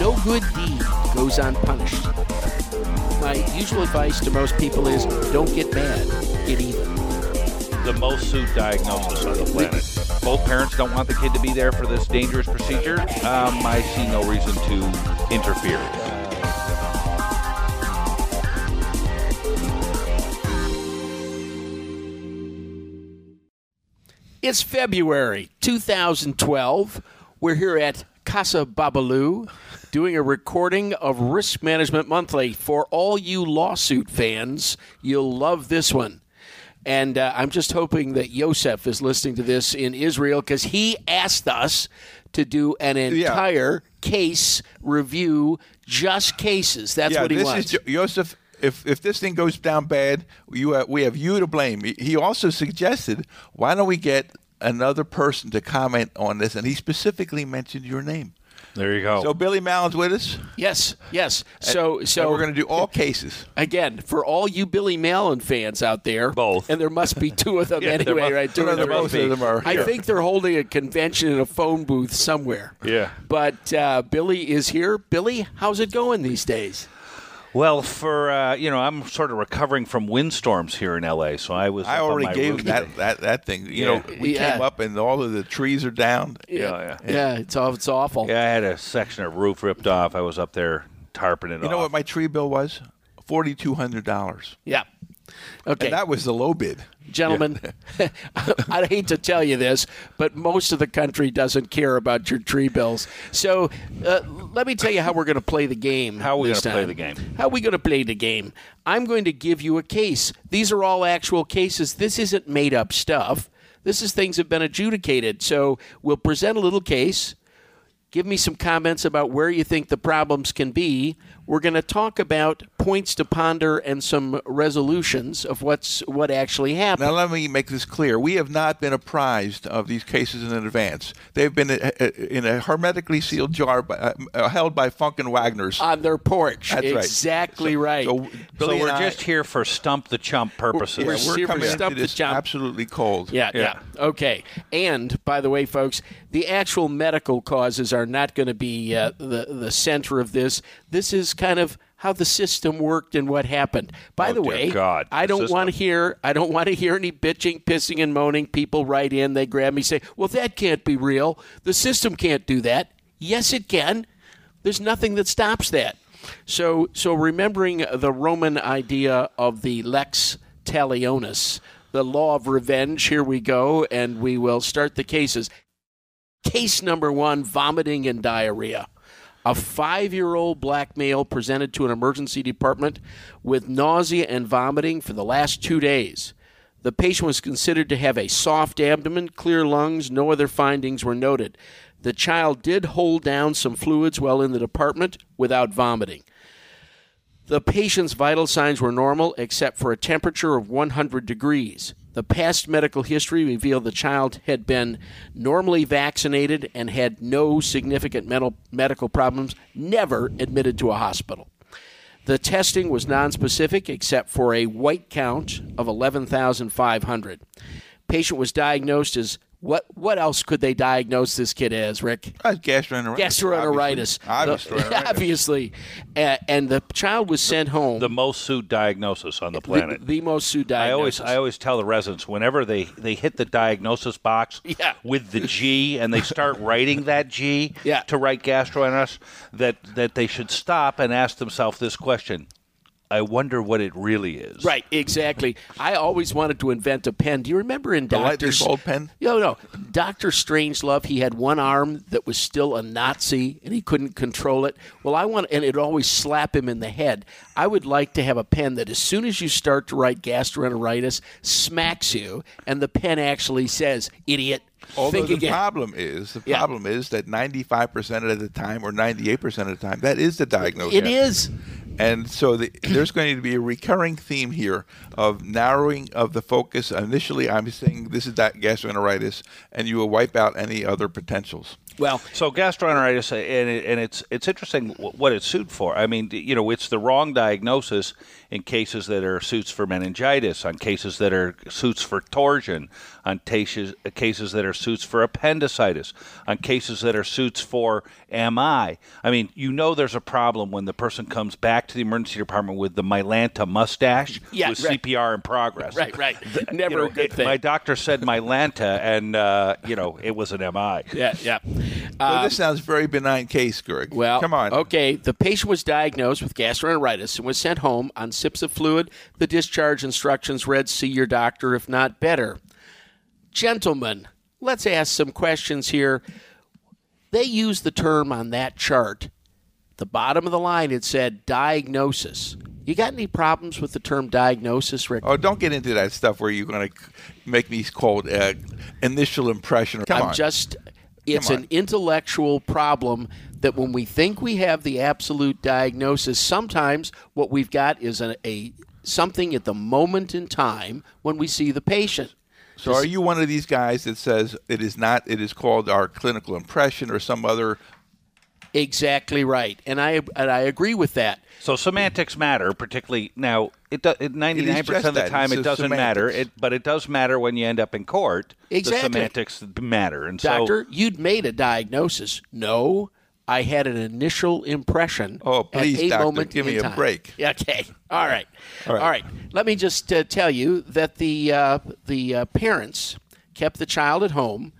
no good deed goes unpunished. My usual advice to most people is don't get mad, get even. The most sued diagnosis on the planet. Both parents don't want the kid to be there for this dangerous procedure. Um, I see no reason to interfere. It's February 2012. We're here at Casa Babalu doing a recording of Risk Management Monthly. For all you lawsuit fans, you'll love this one. And uh, I'm just hoping that Yosef is listening to this in Israel because he asked us to do an entire case review, just cases. That's yeah, what he this wants. is Joseph. If if this thing goes down bad, you uh, we have you to blame. He also suggested, why don't we get another person to comment on this? And he specifically mentioned your name. There you go. So Billy Mallon's with us. yes, yes. So, so and we're going to do all cases. Again, for all you Billy Mallon fans out there, Both. and there must be two of them Yeah, there anyway, must- right? Two there of them. must be. Both of them are I here. think they're holding a convention in a phone booth somewhere. Yeah. But uh, Billy is here. Billy, how's it going these days? Well, for uh, you know, I'm sort of recovering from windstorms here in LA, so I was. I up on already my gave roof that, that that thing. You Yeah. know, we Yeah. came up and all of the trees are down. Yeah, yeah. Yeah, it's aw- it's awful. Yeah, I had a section of roof ripped off. I was up there tarping it You know what my tree bill was? Forty two hundred dollars. Yeah. Okay. And that was the low bid. Gentlemen, I hate to tell you this, but most of the country doesn't care about your tree bills. So uh, let me tell you how we're going to play the game. How are we going to play the game? How are we going to play the game? I'm going to give you a case. These are all actual cases. This isn't made up stuff. This is things that have been adjudicated. So we'll present a little case. Give me some comments about where you think the problems can be. We're going to talk about points to ponder and some resolutions of what's what actually happened. Now, let me make this clear. We have not been apprised of these cases in advance. They've been uh, uh, in a hermetically sealed jar by, uh, uh, held by Funk and Wagnalls'. on their porch. That's right. exactly right. So, so we're I- just here for stump the chump purposes. yeah, we're we're here for coming Stump into the this Chump. absolutely cold. yeah, yeah, Yeah. Okay. And by the way, folks, the actual medical causes are not going to be uh, the the center of this. This is kind of how the system worked and what happened. By Oh, the way, God, I don't want to hear I don't want to hear any bitching, pissing, and moaning. People write in, they grab me, say, "Well, that can't be real. The system can't do that." Yes, it can. There's nothing that stops that. So, so remembering the Roman idea of the lex talionis, the law of revenge. Here we go, and we will start the cases. Case number one: vomiting and diarrhea. A five-year-old black male presented to an emergency department with nausea and vomiting for the last two days. The patient was considered to have a soft abdomen, clear lungs, no other findings were noted. The child did hold down some fluids while in the department without vomiting. The patient's vital signs were normal except for a temperature of 100 degrees. The past medical history revealed the child had been normally vaccinated and had no significant mental, medical problems, never admitted to a hospital. The testing was nonspecific except for a white count of 11,500. Patient was diagnosed as what what else could they diagnose this kid as, Rick? Uh, gastroenteritis. Gastroenteritis. Obviously. The- Obviously. obviously. A- and the child was sent home. the most sued diagnosis on the the, planet. the most sued diagnosis. I always, diagnosis. I always tell the residents whenever they, they hit the diagnosis box Yeah. with the G and they start writing that G Yeah. to write gastroenteritis, that that they should stop and ask themselves this question: I wonder what it really is. Right, exactly. I always wanted to invent a pen. Do you remember in The Doctor lightning bolt pen? No, no. Doctor Strangelove, he had one arm that was still a Nazi and he couldn't control it. Well, I want and it always slap him in the head. I would like to have a pen that as soon as you start to write gastroenteritis smacks you and the pen actually says, "Idiot." Although Think the again. problem is, the Yeah. problem is that 95% of the time or 98% of the time, that is the diagnosis. It is. And so the, there's going to be a recurring theme here of narrowing of the focus. Initially, I'm saying this is that gastroenteritis, and you will wipe out any other potentials. Well, So gastroenteritis, and, it, and it's it's interesting what it's sued for. I mean, you know, it's the wrong diagnosis in cases that are suits for meningitis, on cases that are suits for torsion, on cases cases that are suits for appendicitis, on cases that are suits for MI. I mean, you know, there's a problem when the person comes back to the emergency department with the Mylanta mustache Yeah, with right. CPR in progress. Right, right. You Never know, a good it- thing. My doctor said Mylanta, and uh, you know, it was an MI. yeah, yeah. Well, this sounds very benign case, Greg. Um, Well, come on. Okay, the patient was diagnosed with gastroenteritis and was sent home on sips of fluid. The discharge instructions read, "See your doctor if not better." Gentlemen, let's ask some questions here. They used the term on that chart. The bottom of the line it said diagnosis. You got any problems with the term diagnosis, Rick? Oh, don't get into that stuff where you're going to make me called uh, initial impression. Come I'm on. just it's an intellectual problem that when we think we have the absolute diagnosis, sometimes what we've got is a, a something at the moment in time when we see the patient. So, are you one of these guys that says it is not? It is called our clinical impression or some other? Exactly right, and I and I agree with that. So semantics matter, particularly now. It do, it ninety nine percent of the time it doesn't matter. It but it does matter when you end up in court. Exactly. The semantics matter, and Doctor, so you'd made a diagnosis. No, I had an initial impression. Oh, please, doctor, give me a time. break. Okay. All right. All All right. right. Let me just uh, tell you that the uh, the uh, parents kept the child at home.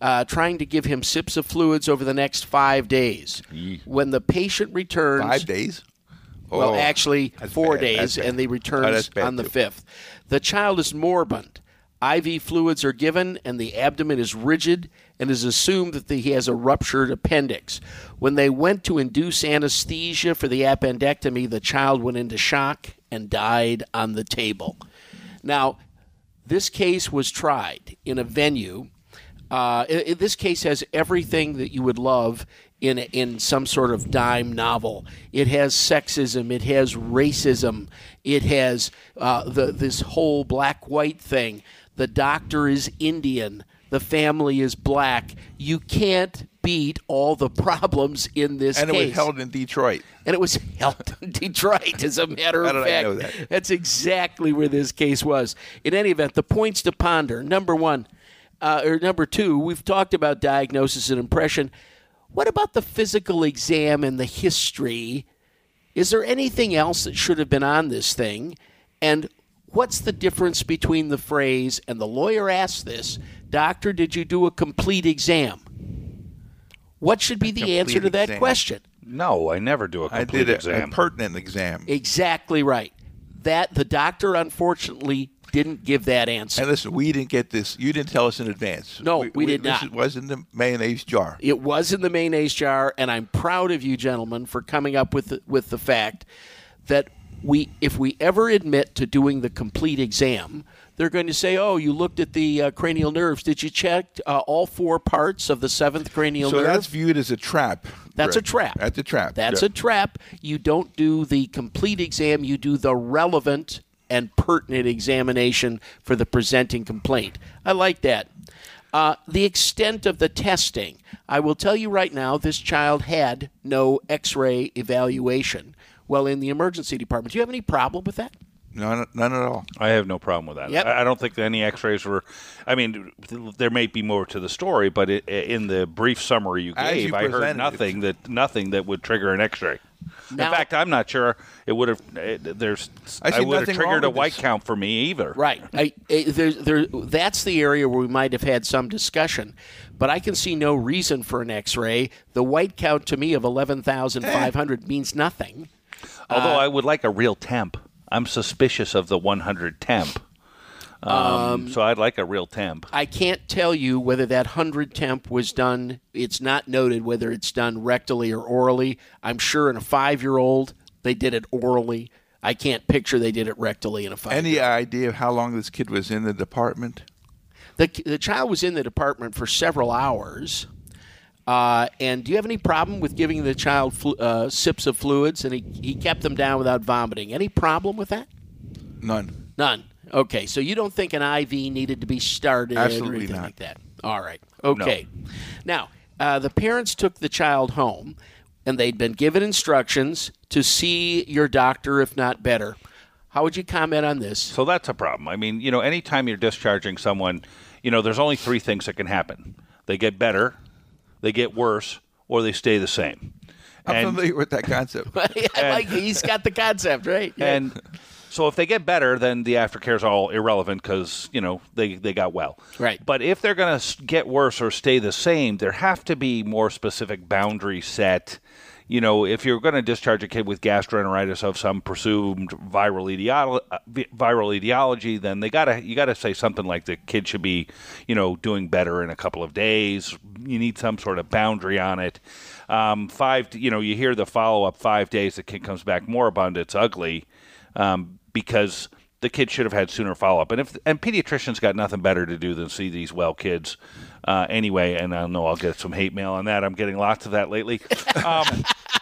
Uh, trying to give him sips of fluids over the next five days. When the patient returns, Five days. well, Oh, actually, four bad. Days, and they Oh, returns bad on the too. fifth. The child is moribund. IV fluids are given, and the abdomen is rigid, and is assumed that the, he has a ruptured appendix. When they went to induce anesthesia for the appendectomy, the child went into shock and died on the table. Now, this case was tried in a venue. Uh, i- i- this case has everything that you would love in in some sort of dime novel. It has sexism, it has racism, it has uh, the this whole black white thing. The doctor is Indian, the family is black. You can't beat all the problems in this And it was held in Detroit. and it was held in Detroit, as a matter of fact. know that? That's exactly where this case was. In any event, the points to ponder number one, uh, or number two, we've talked about diagnosis and impression. What about the physical exam and the history? Is there anything else that should have been on this thing? And what's the difference between the phrase, and the lawyer asked this, Doctor, did you do a complete exam? What should be the answer to complete that exam. question? no, I never do a complete did a, a exam. pertinent exam. Exactly right. That the doctor unfortunately didn't give that answer. And listen, we didn't get this. You didn't tell us in advance. No, we did this not. was in the mayonnaise jar. It was in the mayonnaise jar, and I'm proud of you, gentlemen, for coming up with the, with the fact that we, if we ever admit to doing the complete exam, they're going to say, "Oh, you looked at the uh, cranial nerves. Did you check uh, all four parts of the seventh cranial So nerve?" that's viewed as a trap. That's a trap. That's a trap. That's Yeah. a trap. You don't do the complete exam, you do the relevant and pertinent examination for the presenting complaint. I like that. Uh, the extent of the testing. I will tell you right now, this child had no x ray evaluation while in the emergency department. Do you have any problem with that? None, none at all. I have no problem with that. Yep. I I don't think that any X-rays were. I mean, there may be more to the story, but it, in the brief summary you gave, you I heard nothing that nothing that would trigger an X-ray. Now- in fact, I'm not sure it would have. It, there's. I I, see would have nothing triggered a white this. count for me either. Right. I, I, there, there, that's the area where we might have had some discussion, but I can see no reason for an X-ray. The white count to me of eleven thousand five hundred means nothing. Although I would like a real temp. I'm suspicious of the 100 temp. Um, so I'd like a real temp. I can't tell you whether that hundred temp was done. It's not noted whether it's done rectally or orally. I'm sure in a five-year-old they did it orally. I can't picture they did it rectally in a five. Any idea of how long this kid was in the department? The, the child was in the department for several hours. Uh, and do you have any problem with giving the child flu- uh, sips of fluids? And he, he kept them down without vomiting. Any problem with that? None. None. Okay, so you don't think an IV needed to be started or Absolutely anything not. like that? All right. Okay. Now, uh, the parents took the child home, and they'd been given instructions to see your doctor if not better. How would you comment on this? So that's a problem. I mean, you know, anytime you're discharging someone, you know, there's only three things that can happen: they get better, they get worse, or they stay the same. I'm And- familiar with that concept. I like he's got the concept right. Yeah. And so if they get better, then the aftercare is all irrelevant because you know they they got well. Right. But if they're going to get worse or stay the same, there have to be more specific boundaries set. You know, if you're going to discharge a kid with gastroenteritis of some presumed viral etiolo- viral etiology, then they gotta you gotta say something like the kid should be, you know, doing better in a couple of days. You need some sort of boundary on it. Um, five, you know, you hear the follow up five days, the kid comes back moribund. It's ugly um, because the kid should have had sooner follow up. And if and pediatricians got nothing better to do than see these well kids uh, anyway. And I know I'll get some hate mail on that. I'm getting lots of that lately. Um,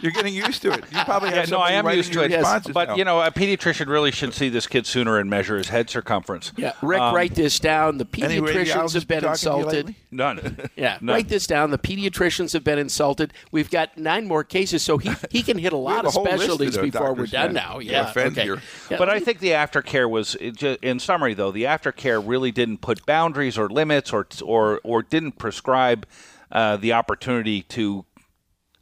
You're getting used to it. You probably have yeah, no, I am used to it. responses But now. you know, a pediatrician really should see this kid sooner and measure his head circumference. yeah, Rick, Um, write this down. The pediatricians radiologist have been talking to you insulted. None. Yeah, None. write this down. The pediatricians have been insulted. We've got nine more cases, so he, he can hit a lot of a whole list of specialties before we're done yeah. now. To Yeah, okay. here. Yeah, But I think the aftercare was, in summary, though, the aftercare really didn't put boundaries or limits, or or or didn't prescribe uh, the opportunity to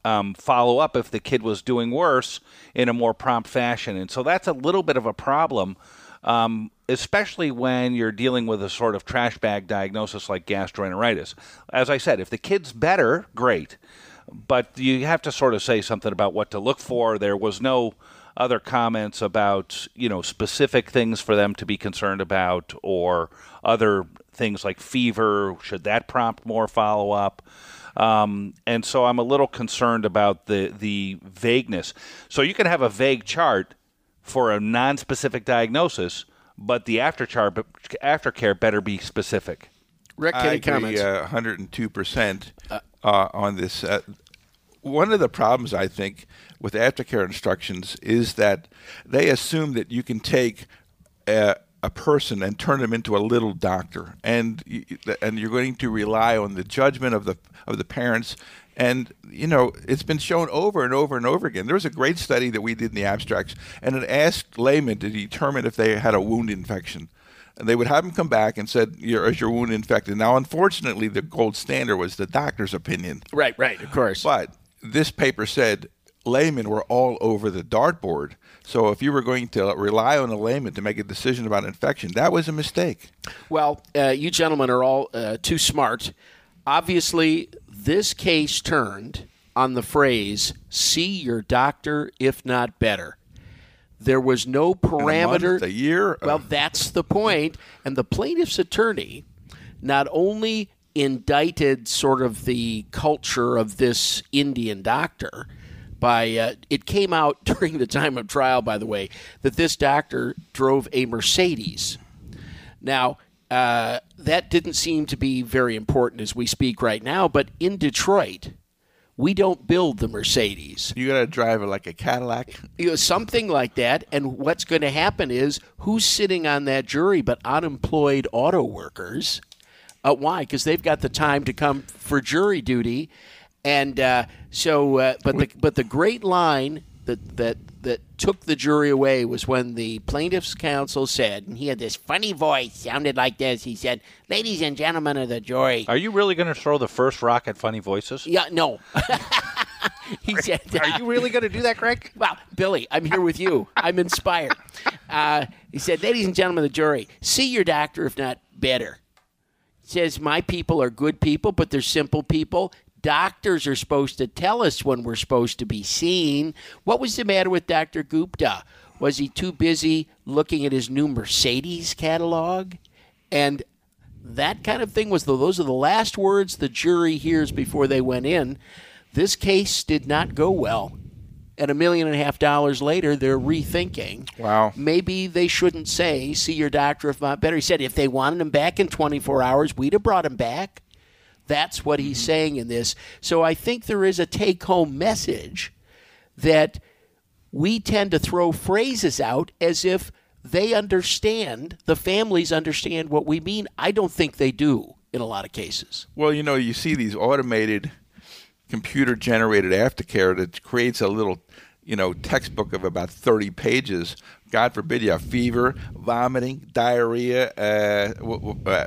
um, follow up if the kid was doing worse in a more prompt fashion, and so that's a little bit of a problem. Um, especially when you're dealing with a sort of trash bag diagnosis like gastroenteritis. As I said, if the kid's better, great but you have to sort of say something about what to look for. There was no other comments about you know specific things for them to be concerned about, or other things like fever. Should that prompt more follow up? Um, and so I'm a little concerned about the the vagueness. So you can have a vague chart for a non-specific diagnosis, but the after chart, aftercare better be specific. Rick, I any agree, comments? uh, 102% uh, on this. Uh, one of the problems, I think, with aftercare instructions is that they assume that you can take a, a person and turn them into a little doctor, and you, and you're going to rely on the judgment of the of the parents. And you know, it's been shown over and over and over again. There was a great study that we did in the abstracts, and it asked laymen to determine if they had a wound infection and they would have them come back and said, is your wound infected?" Now, unfortunately, the gold standard was the doctor's opinion. Right, right, of course. But this paper said laymen were all over the dartboard. So if you were going to rely on a layman to make a decision about infection, that was a mistake. Well, uh, you gentlemen are all uh, too smart. Obviously, this case turned on the phrase "see your doctor if not better." There was no In a month, parameter. a year. Well, that's the point. And the plaintiff's attorney not only indicted sort of the culture of this Indian doctor by uh, it came out during the time of trial, by the way, that this doctor drove a Mercedes. Now, uh, that didn't seem to be very important as we speak right now, but in Detroit, we don't build the Mercedes you got to drive it like a Cadillac. you know, something like that. And what's going to happen is who's sitting on that jury but unemployed auto workers? Uh, why? Because they've got the time to come for jury duty, and uh, so. Uh, but the but the great line that that that took the jury away was when the plaintiff's counsel said, and he had this funny voice, sounded like this. He said, "Ladies and gentlemen of the jury." Are you really going to throw the first rock at funny voices? yeah, no. he said, Are you really going to do that, Greg? Well, Billy, I'm here with you. I'm inspired. Uh, he said, Ladies and gentlemen of the jury, see your doctor, if not better. Says, My people are good people, but they're simple people. Doctors are supposed to tell us when we're supposed to be seen. What was the matter with Dr. Gupta? Was he too busy looking at his new Mercedes catalog? And that kind of thing was the, those are the last words the jury hears before they went in. This case did not go well. And a million and a half dollars later, they're rethinking. Wow. Maybe they shouldn't say, see your doctor if not better. He said if they wanted him back in 24 hours, we'd have brought him back. That's what he's mm-hmm. saying in this. So I think there is a take home message that we tend to throw phrases out as if they understand, the families understand what we mean. I don't think they do in a lot of cases. Well, you know, you see these automated computer generated aftercare that creates a little, you know, textbook of about 30 pages. God forbid you have fever, vomiting, diarrhea, uh, w- w- uh,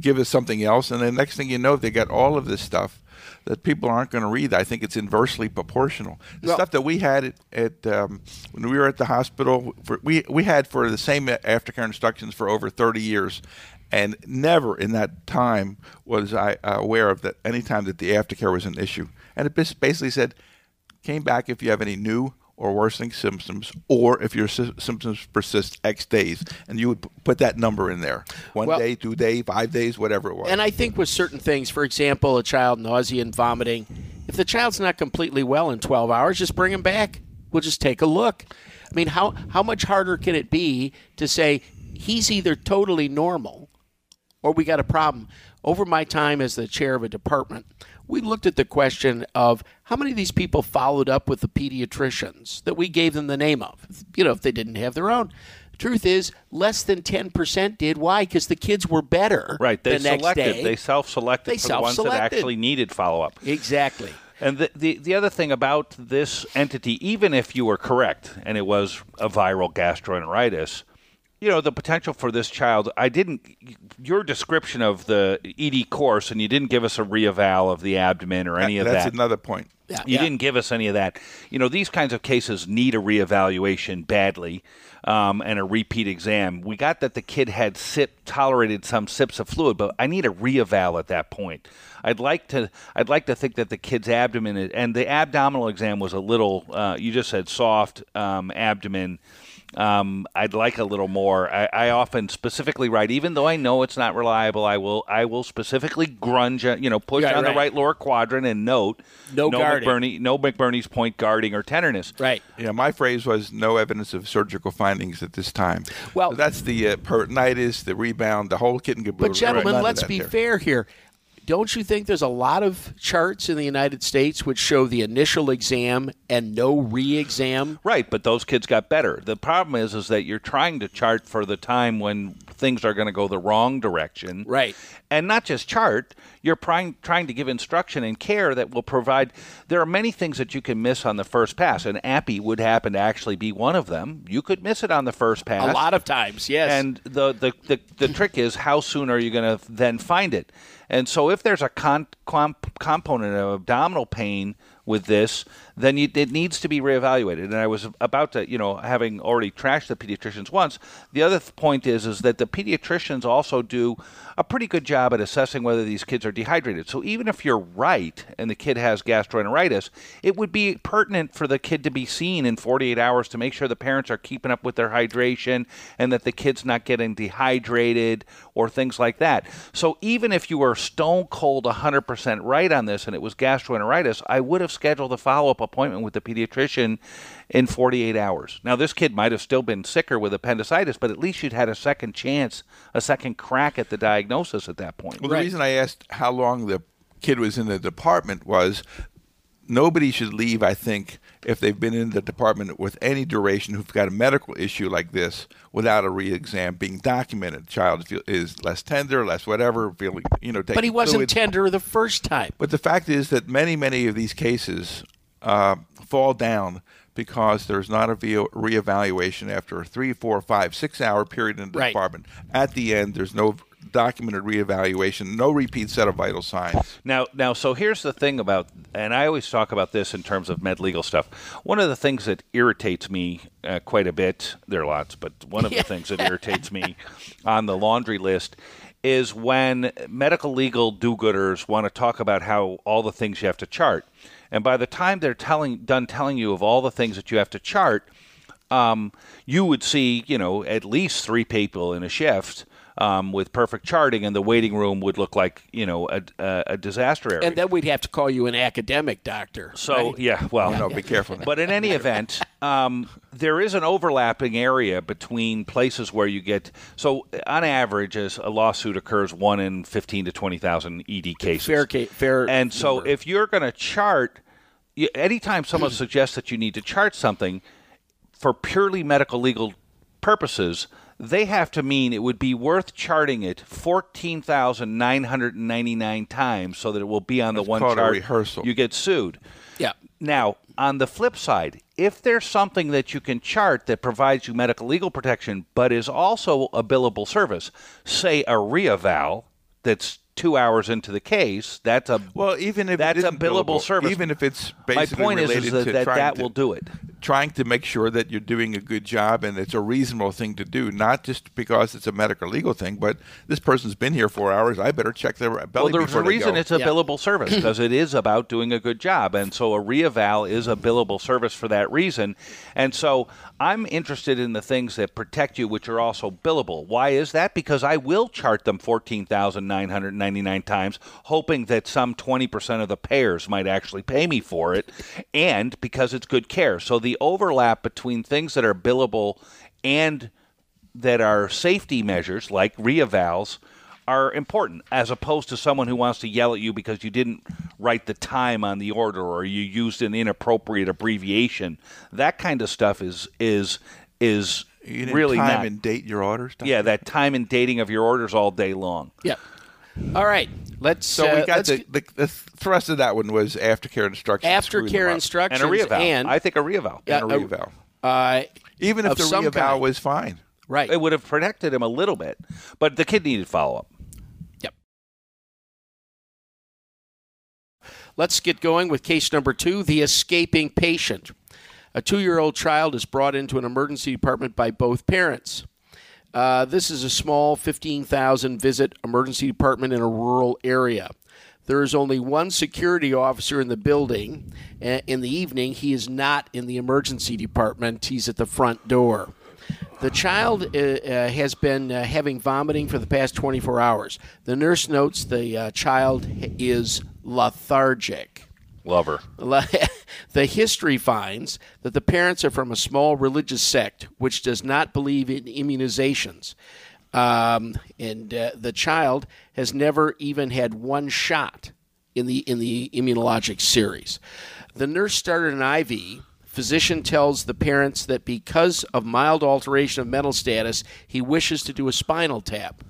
give us something else. And the next thing you know, they got all of this stuff that people aren't going to read. I think it's inversely proportional. The Well- stuff that we had at, at um, when we were at the hospital, for, we we had for the same aftercare instructions for over 30 years, and never in that time was I uh, aware of that any time that the aftercare was an issue. And it basically said, came back if you have any new or worsening symptoms, or if your sy- symptoms persist X days, and you would p- put that number in there, one Well- day, two day, five days, whatever it was. And I think with certain things, for example, a child nausea and vomiting, if the child's not completely well in 12 hours, just bring him back. We'll just take a look. I mean, how how much harder can it be to say he's either totally normal or we got a problem? Over my time as the chair of a department, we looked at the question of how many of these people followed up with the pediatricians that we gave them the name of, you know, if they didn't have their own. Truth is, less than 10% did. Why? Because the kids were better Right. They the selected. day. They self-selected They for the ones that self-selected. actually needed follow-up. Exactly. And the, the the other thing about this entity, even if you were correct and it was a viral gastroenteritis, you know the potential for this child. I didn't your description of the ED course, and you didn't give us a reeval of the abdomen or any of that. That's another point. Yeah. You didn't give us any of that. You know, these kinds of cases need a reevaluation badly um, and a repeat exam. We got that the kid had sip tolerated some sips of fluid, but I need a reeval at that point. I'd like to. I'd like to think that the kid's abdomen is, and the abdominal exam was a little. Uh, you just said soft um, abdomen. Um, I'd like a little more. I, I often specifically write, even though I know it's not reliable. I will. I will specifically grunge. uh, You know, push Yeah, on right. the right lower quadrant and note No guarding. McBurney, no McBurney's point guarding or tenderness. Right. You know, my phrase was no evidence of surgical findings at this time. Well- So that's the uh, peritonitis, the rebound, the whole kit and caboodle. But, gentlemen, None of let's be there. fair here. Don't you think there's a lot of charts in the United States which show the initial exam and no re exam? Right, but those kids got better. The problem is, is that you're trying to chart for the time when things are going to go the wrong direction. Right. And not just chart, you're trying, trying to give instruction and care that will provide. There are many things that you can miss on the first pass, and appy would happen to actually be one of them. You could miss it on the first pass. A lot of times, yes. And the, the, the, the trick is how soon are you going to then find it? And so if there's a con- comp- component of abdominal pain with this, then you, it needs to be reevaluated. And I was about to, you know, having already trashed the pediatricians once. The other th- point is, is that the pediatricians also do a pretty good job at assessing whether these kids are dehydrated. So even if you're right and the kid has gastroenteritis, it would be pertinent for the kid to be seen in 48 hours to make sure the parents are keeping up with their hydration and that the kid's not getting dehydrated or things like that. So even if you were stone cold 100% right on this and it was gastroenteritis, I would have scheduled a follow up appointment with the pediatrician in 48 hours. Now, this kid might have still been sicker with appendicitis, but at least you'd had a second chance, a second crack at the diagnosis at that point. Well, Right. the reason I asked how long the kid was in the department was nobody should leave, I think, if they've been in the department with any duration who've got a medical issue like this without a re-exam being documented. Child feel, is less tender, less whatever, feeling, you know, taking but he wasn't fluids. tender the first time. But the fact is that many, many of these cases uh, fall down because there's not a ve- reevaluation after a three, four, five, six hour period in the Right. department. At the end, there's no documented reevaluation, no repeat set of vital signs. Now, now, so here's the thing about, and I always talk about this in terms of med legal stuff. One of the things that irritates me uh, quite a bit, there are lots, but one of the things that irritates me on the laundry list is when medical legal do-gooders want to talk about how all the things you have to chart, and by the time they're telling done telling you of all the things that you have to chart, um, you would see, you know, at least three people in a shift um, with perfect charting, and the waiting room would look like, you know, a, a, a disaster area. And then we'd have to call you an academic doctor. so, right? yeah, well, No, be careful. now. but in any event, um, there is an overlapping area between places where you get. So, on average, as a lawsuit occurs, one in fifteen to twenty thousand ED cases. Fair ca- fair And so, number. if you're going to chart, you, anytime someone suggests that you need to chart something for purely medical legal purposes, they have to mean it would be worth charting it 14,999 times so that it will be on the That's one called a chart. rehearsal. You get sued. Yeah. Now, on the flip side, if there's something that you can chart that provides you medical legal protection but is also a billable service, say a reeval that's two hours into the case, that's a Well, even if it that's a isn't billable, service. even if it's my basically point is, related is that to that, trying that to- will do it. trying to make sure that you're doing a good job and it's a reasonable thing to do, not just because it's a medical legal thing, but this person's been here four hours. I better check their belly Well, there's before a reason go. it's a Yeah. billable service because it is about doing a good job, and so a reeval is a billable service for that reason. And so I'm interested in the things that protect you, which are also billable. Why is that? Because I will chart them fourteen thousand nine hundred ninety-nine times, hoping that some twenty percent of the payers might actually pay me for it, and because it's good care. So the overlap between things that are billable and that are safety measures like reevals are important as opposed to someone who wants to yell at you because you didn't write the time on the order or you used an inappropriate abbreviation that kind of stuff is is is You didn't really time not and date your orders. Doctor? yeah that time and dating of your orders all day long Yeah. All right. Let's. So uh, we got the, the the thrust of that one was aftercare instructions. screwing them aftercare up. instructions and a reeval and i think a reeval Yeah, and a uh, reeval. uh, Even if the some reeval kind. was fine. right. it would have protected him a little bit but the kid needed follow-up Yep. Let's get going with case number two the escaping patient. A two year old child is brought into an emergency department by both parents. Uh, this is a small 15,000 visit emergency department in a rural area. There is only one security officer in the building. In the evening, he is not in the emergency department, he's at the front door. The child uh, uh, has been uh, having vomiting for the past 24 hours. The nurse notes the uh, child is lethargic. lover the history finds that the parents are from a small religious sect which does not believe in immunizations. Um, and uh, the child has never even had one shot in the in the immunologic series. The nurse started an IV. Physician tells the parents that because of mild alteration of mental status, he wishes to do a spinal tap.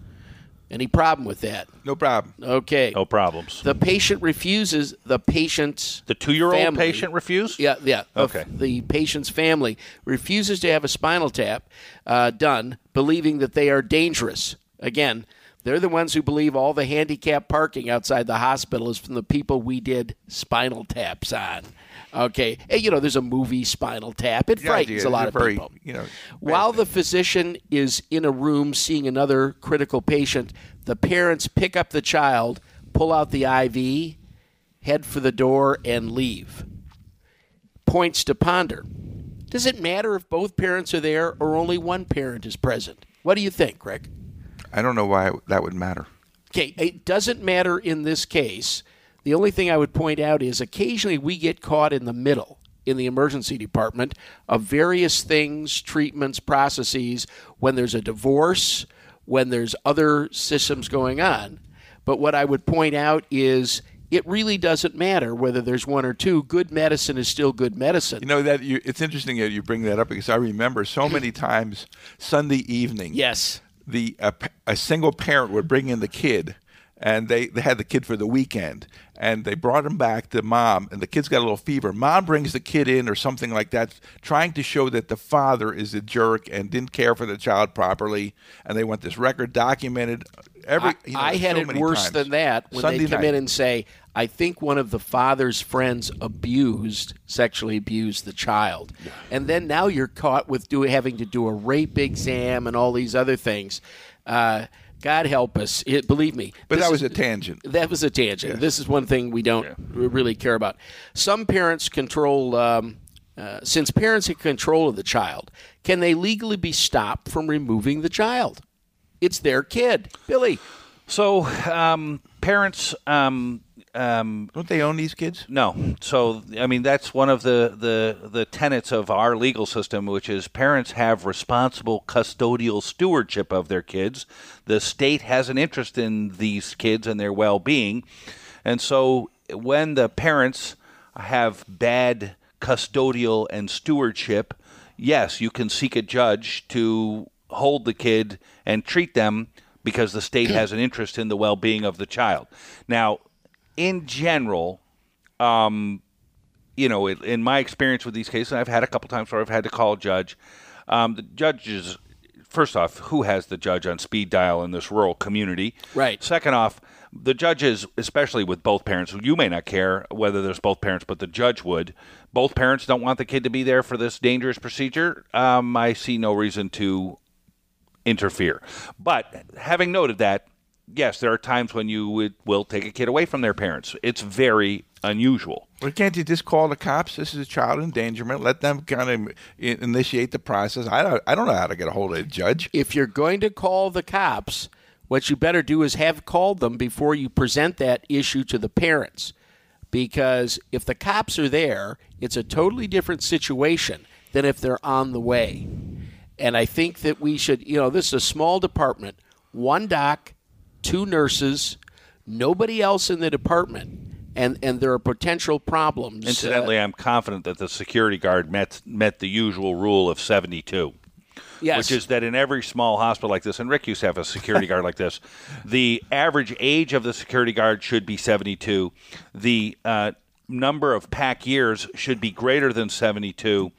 Any problem with that? No problem. Okay. no problems The patient refuses. The patient's the two-year-old family- patient refused Yeah, yeah. The- Okay. The, patient's family refuses to have a spinal tap uh, done, believing that they are dangerous. Again, they're the ones who believe all the handicap parking outside the hospital is from the people we did spinal taps on. Okay, and, you know, there's a movie Spinal Tap. It The frightens idea a lot of very, people. You know, While the physician is in a room seeing another critical patient, the parents pick up the child, pull out the IV, head for the door, and leave. Points to ponder. Does it matter if both parents are there or only one parent is present? What do you think, Rick? I don't know why that would matter. Okay, it doesn't matter in this case. The only thing I would point out is occasionally we get caught in the middle in the emergency department of various things, treatments, processes when there's a divorce, when there's other systems going on. But what I would point out is it really doesn't matter whether there's one or two. Good medicine is still good medicine. You know that you, it's interesting that you bring that up because I remember so many times Sunday evening. yes. The a single parent would bring in the kid and they, they had the kid for the weekend and they brought him back to mom and the kid's got a little fever mom brings the kid in or something like that trying to show that the father is a jerk and didn't care for the child properly and they want this record documented every I, you know, I had so it worse times. than that when Sunday they come night. in and say, I think one of the father's friends abused, sexually abused the child. And then now you're caught with do, having to do a rape exam and all these other things. Uh, God help us. It, believe me. but that was is- a tangent that was a tangent. This is one thing we don't r- really care about. Some parents control, um, uh, since parents have control of the child, can they legally be stopped from removing the child? It's their kid. Billy, So, um, parents, um, um, don't they own these kids no. So, I mean, that's one of the, the, the tenets of our legal system, which is parents have responsible custodial stewardship of their kids. The state has an interest in these kids and their well being. And so, when the parents have bad custodial and stewardship, yes, you can seek a judge to hold the kid and treat them because the state has an interest in the well-being of the child. Now, in general, um, you know, it, in my experience with these cases, I've had a couple times where I've had to call a judge. Um, the judges, first off, who has the judge on speed dial in this rural community? Right. Second off, the judges, especially with both parents, you may not care whether there's both parents, but the judge would. Both parents don't want the kid to be there for this dangerous procedure. Um, I see no reason to interfere. But having noted that, yes, there are times when you would, will take a kid away from their parents. It's very unusual. Well, can't you just call the cops? This is a child endangerment. Let them kind of initiate the process. I don't, I don't know how to get a hold of a judge. If you're going to call the cops, what you better do is have called them before you present that issue to the parents. Because if the cops are there, it's a totally different situation than if they're on the way. And I think that we should, you know, this is a small department, one doc, two nurses, nobody else in the department. And, and there are potential problems. Incidentally, Uh, I'm confident that the security guard met met the usual rule of 72. yes. which is that in every small hospital like this, and Rick used to have a security guard like this, the average age of the security guard should be 72. The uh, number of pack years should be greater than 72.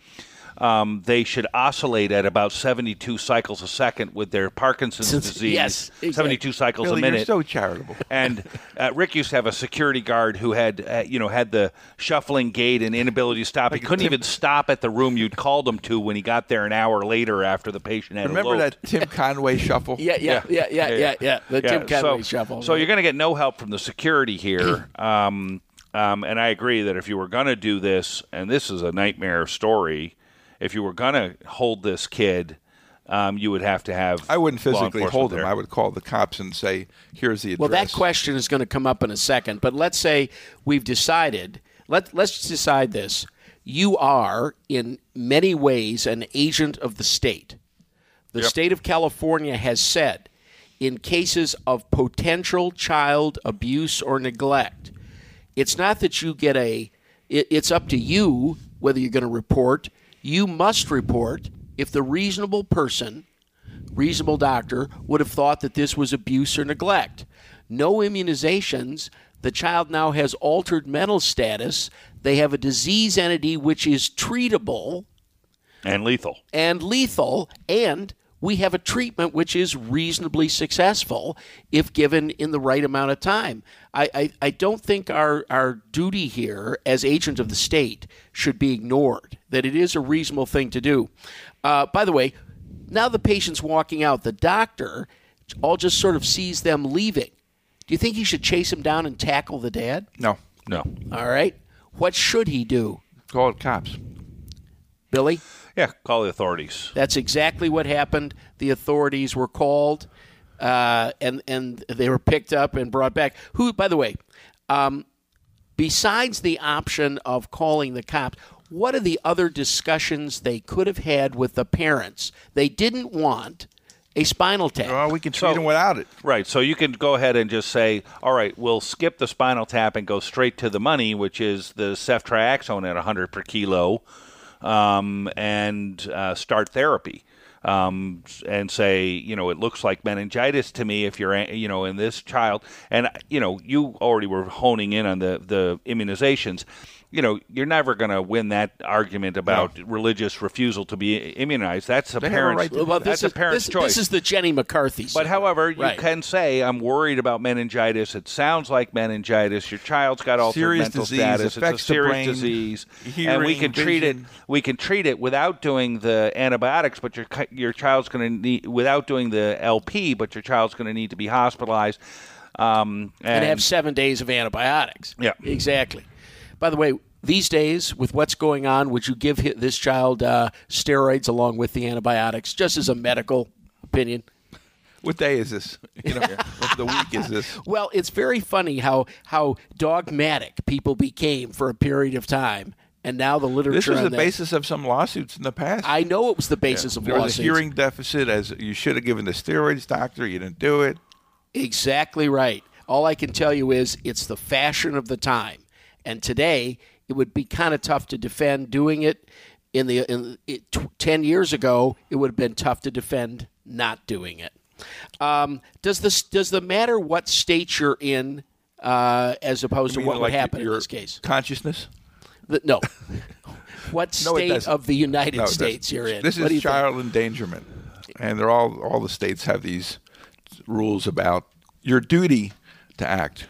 Um, they should oscillate at about 72 cycles a second with their Parkinson's disease. Yes, exactly. 72 cycles Billy, a minute. you're so charitable. And uh, Rick used to have a security guard who had, uh, you know, had the shuffling gait and inability to stop. Like he couldn't Tim- even stop at the room you'd called him to when he got there an hour later after the patient had Remember eloped. that Tim Conway shuffle? yeah, yeah, yeah, yeah, yeah, yeah, The Yeah, Tim Conway so, shuffle. So you're going to get no help from the security here. um, um, and I agree that if you were going to do this, and this is a nightmare story, if you were going to hold this kid, um, you would have to have. I wouldn't physically enforcement hold him. there. I would call the cops and say, "Here's the address." Well, that question is going to come up in a second, but let's say we've decided. Let Let's decide this. You are, in many ways, an agent of the state. The Yep. state of California has said, in cases of potential child abuse or neglect, it's not that you get a. It, it's up to you whether you're going to report. You must report if the reasonable person reasonable doctor would have thought that this was abuse or neglect. No immunizations. The child now has altered mental status. They have a disease entity which is treatable and lethal. and lethal, and we have a treatment which is reasonably successful if given in the right amount of time. I, I, I don't think our, our duty here as agent of the state should be ignored, that it is a reasonable thing to do. Uh, by the way, now the patient's walking out, the doctor all just sort of sees them leaving. Do you think he should chase him down and tackle the dad? no, No. All right. What should he do, call the cops. Billy? Yeah, call the authorities. That's exactly what happened. The authorities were called, uh, and and they were picked up and brought back. Who, by the way, um, besides the option of calling the cops, what are the other discussions they could have had with the parents? They didn't want a spinal tap. Well, we can treat So- him without it. Right. So you can go ahead and just say, all right, we'll skip the spinal tap and go straight to the money, which is the ceftriaxone at 100 per kilo, um, and uh, start therapy. Um, and say, you know, it looks like meningitis to me if you're, you know, in this child. And, you know, you already were honing in on the, the immunizations. You know, you're never going to win that argument about religious refusal to be immunized. That's a They parent's, right to- Well, that's this is a parent's this, choice. this is the Jenny McCarthy. But side. however, you can say, "I'm worried about meningitis. It sounds like meningitis. Your child's got altered Serious mental disease, status. It's a affects the serious brain, disease, and we hearing, can treat it. We can treat it without doing the antibiotics. But your your child's going to need without doing the LP. But your child's going to need to be hospitalized. Um, and, and have seven days of antibiotics. Yeah. exactly. By the way, these days with what's going on, would you give this child uh, steroids along with the antibiotics, just as a medical opinion? What day is this? You know, what the week is this? Well, it's very funny how how dogmatic people became for a period of time, and now the literature. This was the that- basis of some lawsuits in the past. I know it was the basis of there was lawsuits. a hearing deficit, as you should have given the steroids, doctor. You didn't do it. Exactly right. All I can tell you is it's the fashion of the time. And today, it would be kind of tough to defend doing it. in the in it, t- ten years ago, it would have been tough to defend not doing it. Um, does this does the matter what state you're in, uh, as opposed You to what would happen in this case? Consciousness? The- no. what state doesn't. of the United No, States you're in? This What do you is think? child endangerment, and they're all all the states have these rules about your duty to act.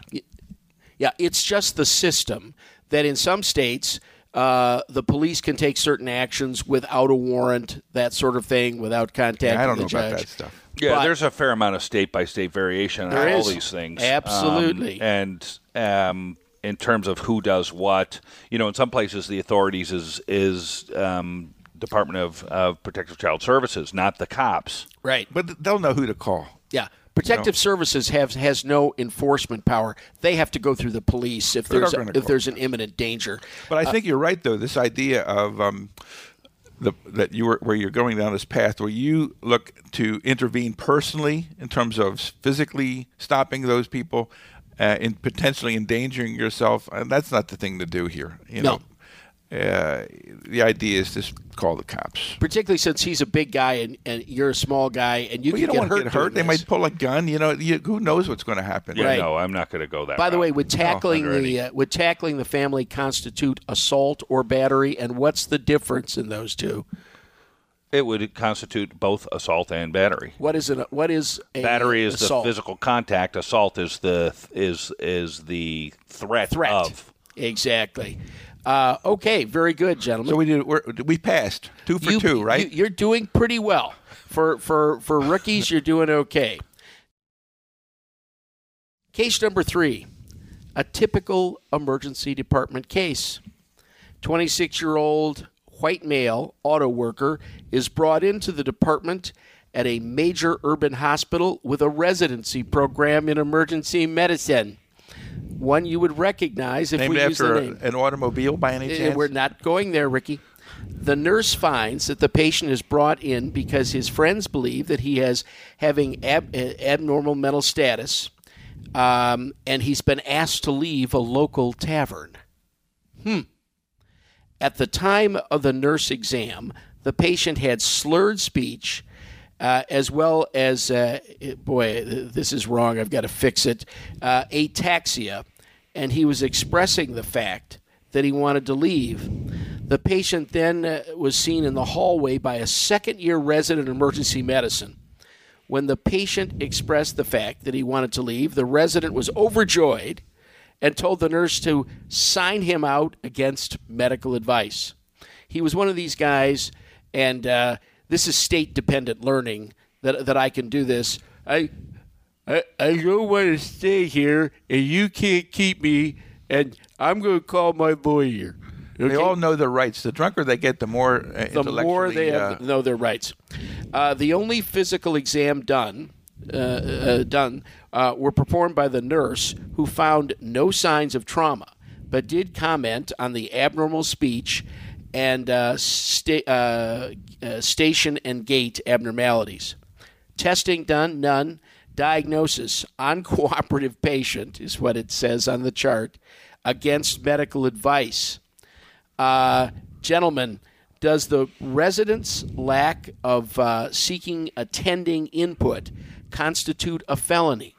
Yeah, it's just the system that in some states uh, the police can take certain actions without a warrant, that sort of thing, without contacting I don't the know judge. about that stuff. Yeah, But- there's a fair amount of state by state variation on all is. these things. Absolutely. Um, and um, in terms of who does what, you know, in some places the authorities is is um, Department of, of Protective Child Services, not the cops. Right. But they'll know who to call. Yeah. Protective Services have has no enforcement power. They have to go through the police if They're there's gonna if there's an imminent danger. But Uh, I think you're right, though. This idea of um, the that you were where you're going down this path, where you look to intervene personally in terms of physically stopping those people, uh, in potentially endangering yourself, and that's not the thing to do here. You No. know, uh, the idea is just call the cops. Particularly since he's a big guy and, and you're a small guy and you Well, can you don't get want hurt. to get hurt. They this. might pull a gun. You know, you, who knows what's going to happen? Yeah, Right. no, I'm not going to go that. By the way, would tackling under the any- uh, would tackling the family constitute assault or battery, and what's the difference in those two? it would constitute both assault and battery. What is it? What is a Battery is assault? the physical contact. Assault is the is is the threat, threat? of. Exactly. Uh, okay, very good, gentlemen. So we did. We're, we passed two for you, two, right? You, are doing pretty well for for for rookies. You're doing okay. Case number three, a typical emergency department case. 26 year old white male auto worker is brought into the department at a major urban hospital with a residency program in emergency medicine. One you would recognize if Named we use the after name. an automobile by any Uh, chance? We're not going there, Ricky. The nurse finds that the patient is brought in because his friends believe that he has having ab- uh, abnormal mental status, um, and he's been asked to leave a local tavern. Hmm. At the time of the nurse exam, the patient had slurred speech, uh, as well as, uh, boy, this is wrong. I've got to fix it. Uh, ataxia, and he was expressing the fact that he wanted to leave. The patient then uh, was seen in the hallway by a second year resident of emergency medicine. When the patient expressed the fact that he wanted to leave, the resident was overjoyed and told the nurse to sign him out against medical advice. He was one of these guys, and uh, this is state dependent learning that, that I can do this. I, I, I don't want to stay here, and you can't keep me, and I'm going to call my lawyer. They Okay? all know their rights. The drunker they get, the more uh, the more they uh, have, know their rights. Uh, the only physical exam done uh, uh, done uh, were performed by the nurse, who found no signs of trauma, but did comment on the abnormal speech and uh, sta- uh, uh, station and gait abnormalities. Testing done, none. Diagnosis: uncooperative patient is what it says on the chart. Against medical advice. Uh, gentlemen, does the resident's lack of uh, seeking attending input constitute a felony?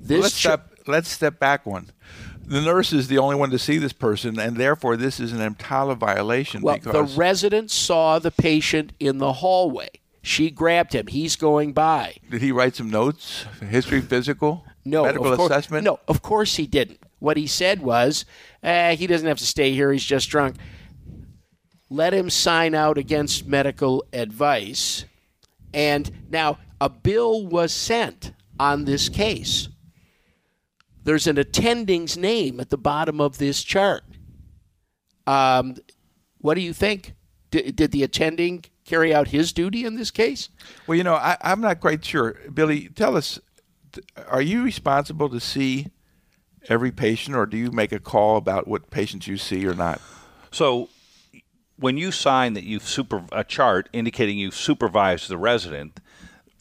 This let's ch- step. Let's step back one. The nurse is the only one to see this person, and therefore this is an EMTALA violation. well, the resident saw the patient in the hallway. She grabbed him. He's going by. did he write some notes? History, physical, No, medical of course, assessment. No, of course he didn't. What he said was, eh, he doesn't have to stay here. He's just drunk. Let him sign out against medical advice. And now a bill was sent on this case. There's an attending's name at the bottom of this chart. Um, what do you think? Did, did the attending carry out his duty in this case? Well, you know, I, I'm not quite sure. Billy, tell us: Are you responsible to see every patient, or do you make a call about what patients you see or not? So, when you sign that you've super a chart indicating you've supervised the resident,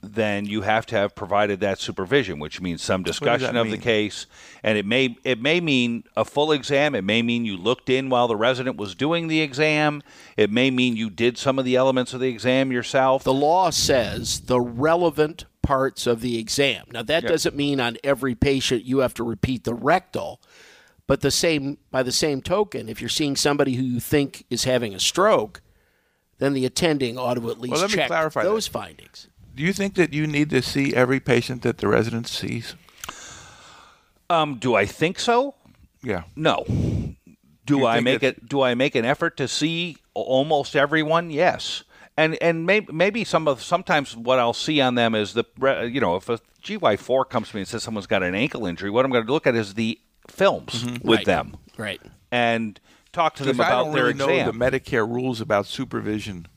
then you have to have provided that supervision, which means some discussion that of the case, and it may it may mean a full exam. It may mean you looked in while the resident was doing the exam. It may mean you did some of the elements of the exam yourself. The law says the relevant parts of the exam. Now that doesn't mean on every patient you have to repeat the rectal, but the same by the same token, if you're seeing somebody who you think is having a stroke, then the attending ought to at least let me check clarify those that. findings. Do you think that you need to see every patient that the resident sees? um, do I think so? Yeah. No. Do You I make it's- it? Do I make an effort to see almost everyone? Yes. And and maybe maybe some of sometimes what I'll see on them is the you know if a GY four comes to me and says someone's got an ankle injury, what I'm going to look at is the films with Right. them Right. and talk to them Because I about don't their really know the Medicare rules about supervision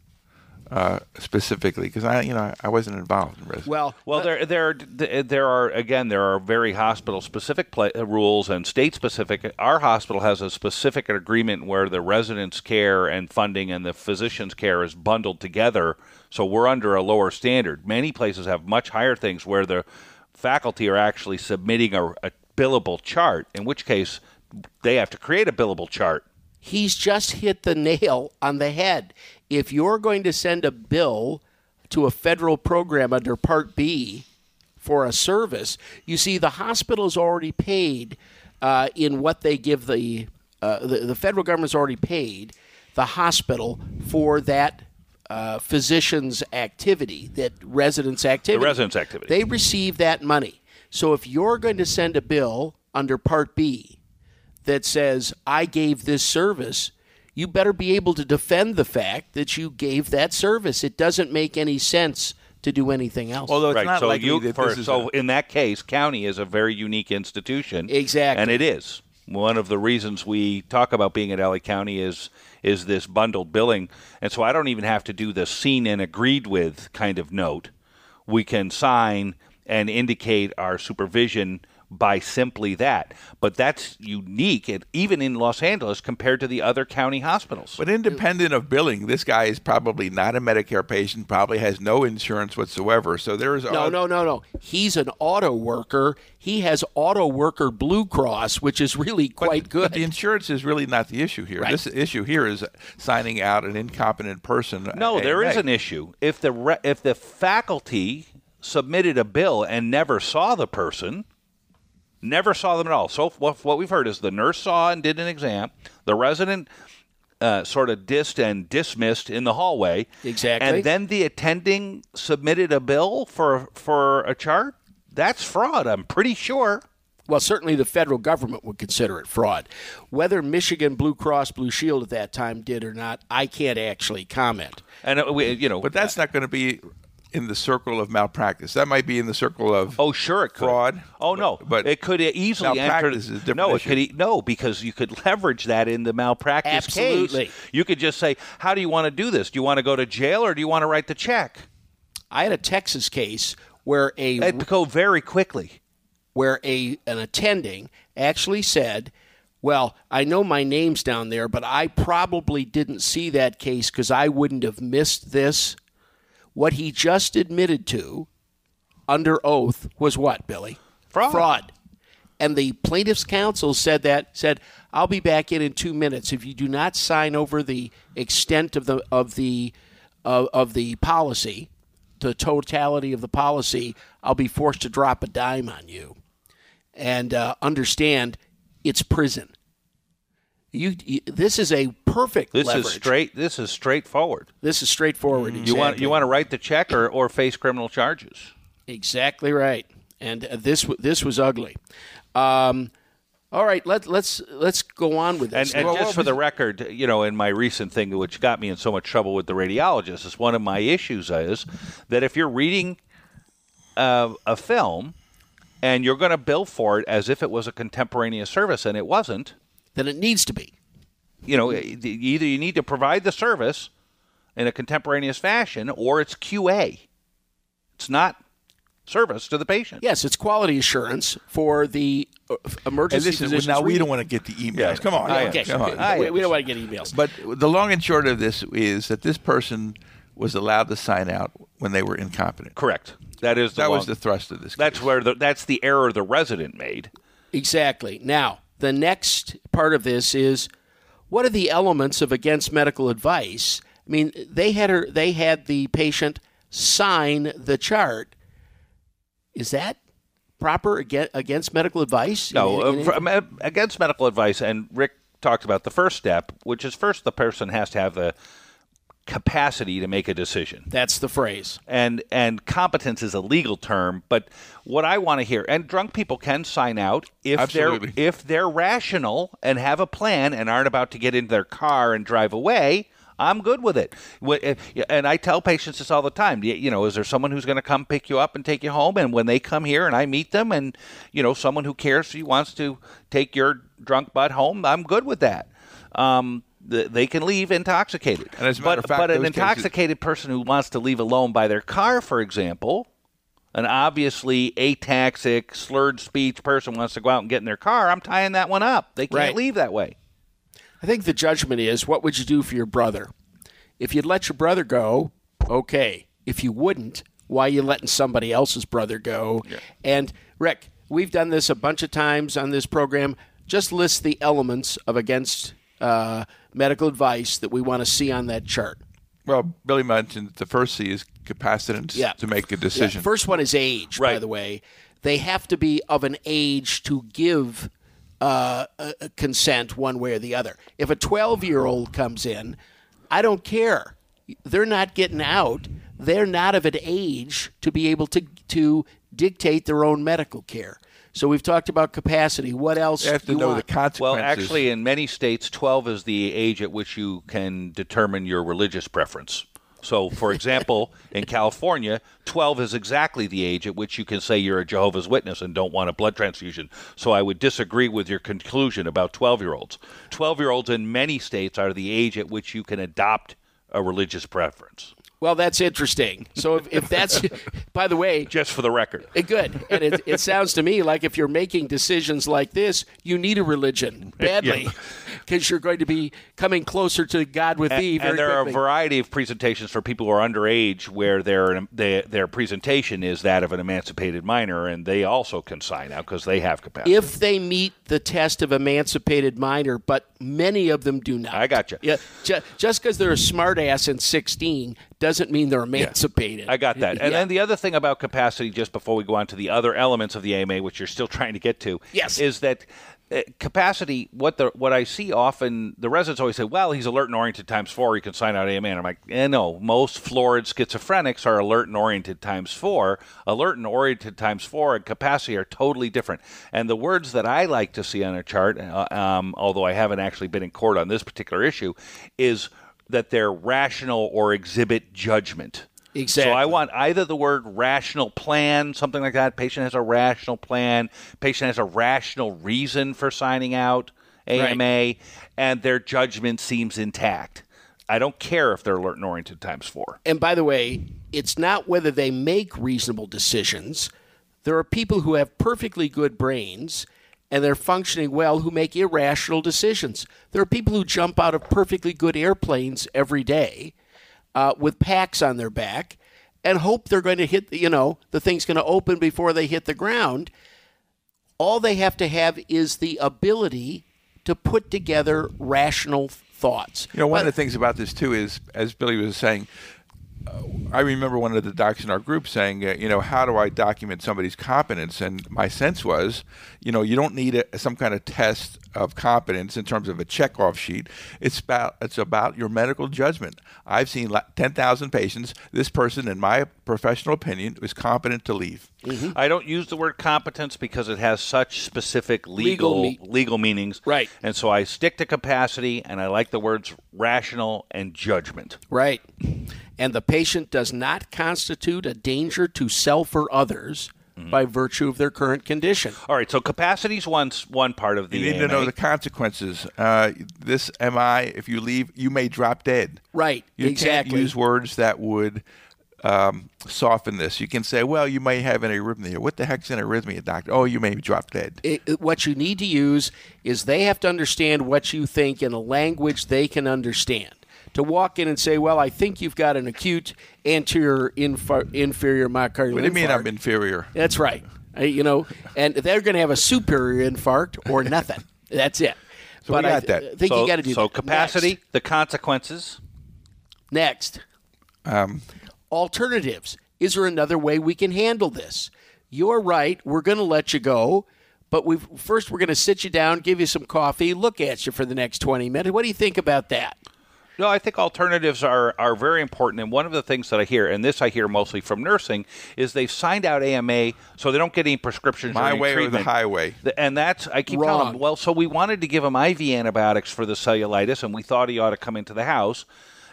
uh, specifically because I, you know, I wasn't involved in resident. Well, Well, there, there, there are again, there are very hospital-specific pla uh, rules and state-specific. Our hospital has a specific agreement where the residents' care and funding and the physician's care is bundled together. So we're under a lower standard. Many places have much higher things where the faculty are actually submitting a, a billable chart. In which case, they have to create a billable chart. He's just hit the nail on the head. If you're going to send a bill to a federal program under Part B for a service, you see the hospital's already paid uh, in what they give the, uh, the the federal government's already paid the hospital for that uh, physician's activity, that resident's activity. The resident's activity. They receive that money. So if you're going to send a bill under Part B that says, I gave this service, you better be able to defend the fact that you gave that service. It doesn't make any sense to do anything else. Although it's right. not so likely you, that for, this is so a- in that case, county is a very unique institution. Exactly. and it is one of the reasons we talk about being at LA County is is this bundled billing, and so I don't even have to do the seen and agreed with kind of note. We can sign and indicate our supervision by simply that. But that's unique, and even in Los Angeles compared to the other county hospitals. But independent of billing, this guy is probably not a Medicare patient, probably has no insurance whatsoever. So there is no, no, no, no. He's an auto worker. He has auto worker Blue Cross, which is really But- quite good. But the insurance is really not the issue here. Right. This issue here is signing out an incompetent person. Uh, no, there is AMA. an issue. If the re- if the faculty submitted a bill and never saw the person, never saw them at all. So what, what we've heard is the nurse saw and did an exam. The resident uh, sort of dissed and dismissed in the hallway. Exactly. And then the attending submitted a bill for for a chart. That's fraud. I'm pretty sure. well, certainly the federal government would consider it fraud. Whether Michigan Blue Cross Blue Shield at that time did or not, I can't actually comment. And uh, we, you know, But that's not going to be in the circle of malpractice. That might be in the circle of Oh, sure, it could. fraud. Oh no, but it could easily enter. malpractice is a different no, it issue. could e- no because you could leverage that in the malpractice Absolutely. case. You could just say, "How do you want to do this? Do you want to go to jail or do you want to write the check?" I had a Texas case where a It'd go very quickly. where a an attending actually said, "Well, I know my name's down there, but I probably didn't see that case because I wouldn't have missed this." What he just admitted to under oath was what, Billy? Fraud. Fraud. And the plaintiff's counsel said that said, "I'll be back in in two minutes. If you do not sign over the extent of the of the of, of the policy, the totality of the policy, I'll be forced to drop a dime on you." And uh, understand, it's prison. You, you, this is a perfect This leverage. is straight. This is straightforward. This is straightforward. You want you want to write the check or, or face criminal charges. Exactly right. And uh, this this was ugly. Um, all right, let, let's let's go on with this. and now. just for the record, you know, in my recent thing, which got me in so much trouble with the radiologist, is one of my issues is that if you're reading uh, a film and you're going to bill for it as if it was a contemporaneous service and it wasn't, then it needs to be. you know, e- either you need to provide the service in a contemporaneous fashion or it's QA. It's not service to the patient. Yes, it's quality assurance for the uh, And emergency listen, physicians. now we don't want to get the emails. Yeah. Come on, I Okay, come on. I we, we don't want to get emails. But the long and short of this is that this person was allowed to sign out when they were incompetent. Correct. That is the that long- was the thrust of this. That's where the, that's the error the resident made. Exactly. Now, the next part of this is what are the elements of against medical advice? I mean, they had her they had the patient sign the chart. Is that proper against, medical advice? No, In- in- from- uh, against medical advice, and Rick talked about the first step, which is first the person has to have the capacity to make a decision. that's the phrase. and and competence is a legal term but what i want to hear and drunk people can sign out if Absolutely. they're if they're rational and have a plan and aren't about to get into their car and drive away I'm good with it. And I tell patients this all the time. You you know, is there someone who's going to come pick you up and take you home? And when they come here and I meet them, and you know, someone who cares, who wants to take your drunk butt home, I'm good with that. Um, th- they can leave intoxicated. And as a matter but, of fact, but an those cases- intoxicated person who wants to leave alone by their car, for example, an obviously ataxic, slurred speech person wants to go out and get in their car, I'm tying that one up. They can't Right. leave that way. I think the judgment is what would you do for your brother? If you'd let your brother go, okay. If you wouldn't, why are you letting somebody else's brother go? And Rick, we've done this a bunch of times on this program. Just list the elements of against uh, medical advice that we want to see on that chart. Well, Billy mentioned the first C is capacitance Yeah. to make a Yeah, decision. First one is age, by the way. They have to be of an age to give uh, consent one way or the other. If a 12 year old comes in, I don't care. They're not getting out. They're not of an age to be able to to dictate their own medical care. So we've talked about capacity. What else? they have to you know want? the consequences. Well, actually, in many states, 12 is the age at which you can determine your religious preference. So, for example, in California, 12 is exactly the age at which you can say you're a Jehovah's Witness and don't want a blood transfusion. So, I would disagree with your conclusion about 12 year olds. 12 year olds in many states are the age at which you can adopt a religious preference, Well, that's interesting. So if, if that's, by the way, just for the record. Eh, Good. And it, it sounds to me like if you're making decisions like this, you need a religion badly because you're going to be coming closer to God with thee very and there quickly. are a variety of presentations for people who are underage where their their, their presentation is that of an emancipated minor, and they also can sign out because they have capacity. if they meet the test of emancipated minor, but many of them do not. I gotcha. Yeah, ju- just because they're a smartass in 16 doesn't mean they're emancipated. I got that. And Yeah. then the other thing about capacity, just before we go on to the other elements of the AMA, which you're still trying to get to, Yes. is that capacity. What the what I see often, the residents always say, "Well, he's alert and oriented times four. He can sign out AMA." And I'm like, eh, no. Most florid schizophrenics are alert and oriented times four. Alert and oriented times four and capacity are totally different. And the words that I like to see on a chart, uh, um, although I haven't actually been in court on this particular issue, is that they're rational or exhibit judgment. Exactly. So I want either the word rational plan, something like that. Patient has a rational plan. Patient has a rational reason for signing out AMA, and their judgment seems intact. I don't care if they're alert and oriented times four. And by the way, it's not whether they make reasonable decisions. There are people who have perfectly good brains and they're functioning well who make irrational decisions. There are people who jump out of perfectly good airplanes every day uh, with packs on their back and hope they're going to hit, the, you know, the thing's going to open before they hit the ground. All they have to have is the ability to put together rational thoughts. You know, one But- of the things about this too is, as Billy was saying, uh, I remember one of the docs in our group saying, uh, you know, how do I document somebody's competence? And my sense was, you know, you don't need a, some kind of test of competence in terms of a checkoff sheet. It's about it's about your medical judgment. I've seen la- ten thousand patients. This person, in my professional opinion, is competent to leave. Mm-hmm. I don't use the word competence because it has such specific legal Legal legal, meanings. Right. And so I stick to capacity, and I like the words rational and judgment. Right. And the patient does not constitute a danger to self or others Mm-hmm. by virtue of their current condition. All right. So capacity is one one part of the. You need to know the consequences. Uh, this MI, if you leave, you may drop dead. Right. You exactly. can't use words that would um, soften this. You can say, well, you may have an arrhythmia. What the heck's an arrhythmia, doctor? Oh, you may drop dead. It- it- what you need to use is they have to understand what you think in a language they can understand. To walk in and say, "Well, I think you've got an acute anterior infar- inferior myocardial." What do you mean infarct." I'm inferior? That's right. You know, and they're going to have a superior infarct or nothing. That's it. So we but I got th- that. think so, you got to do so that. capacity, the consequences. Next. Next. Um, alternatives. Is there another way we can handle this? You're right. We're going to let you go, but we first we're going to sit you down, give you some coffee, look at you for the next 20 minutes. What do you think about that? No, I think alternatives are, are very important. And one of the things that I hear, and this I hear mostly from nursing, is they've signed out AMA so they don't get any prescriptions My or any way or the highway. And that's, I keep Wrong. telling them, well, so we wanted to give him IV antibiotics for the cellulitis, and we thought he ought to come into the house,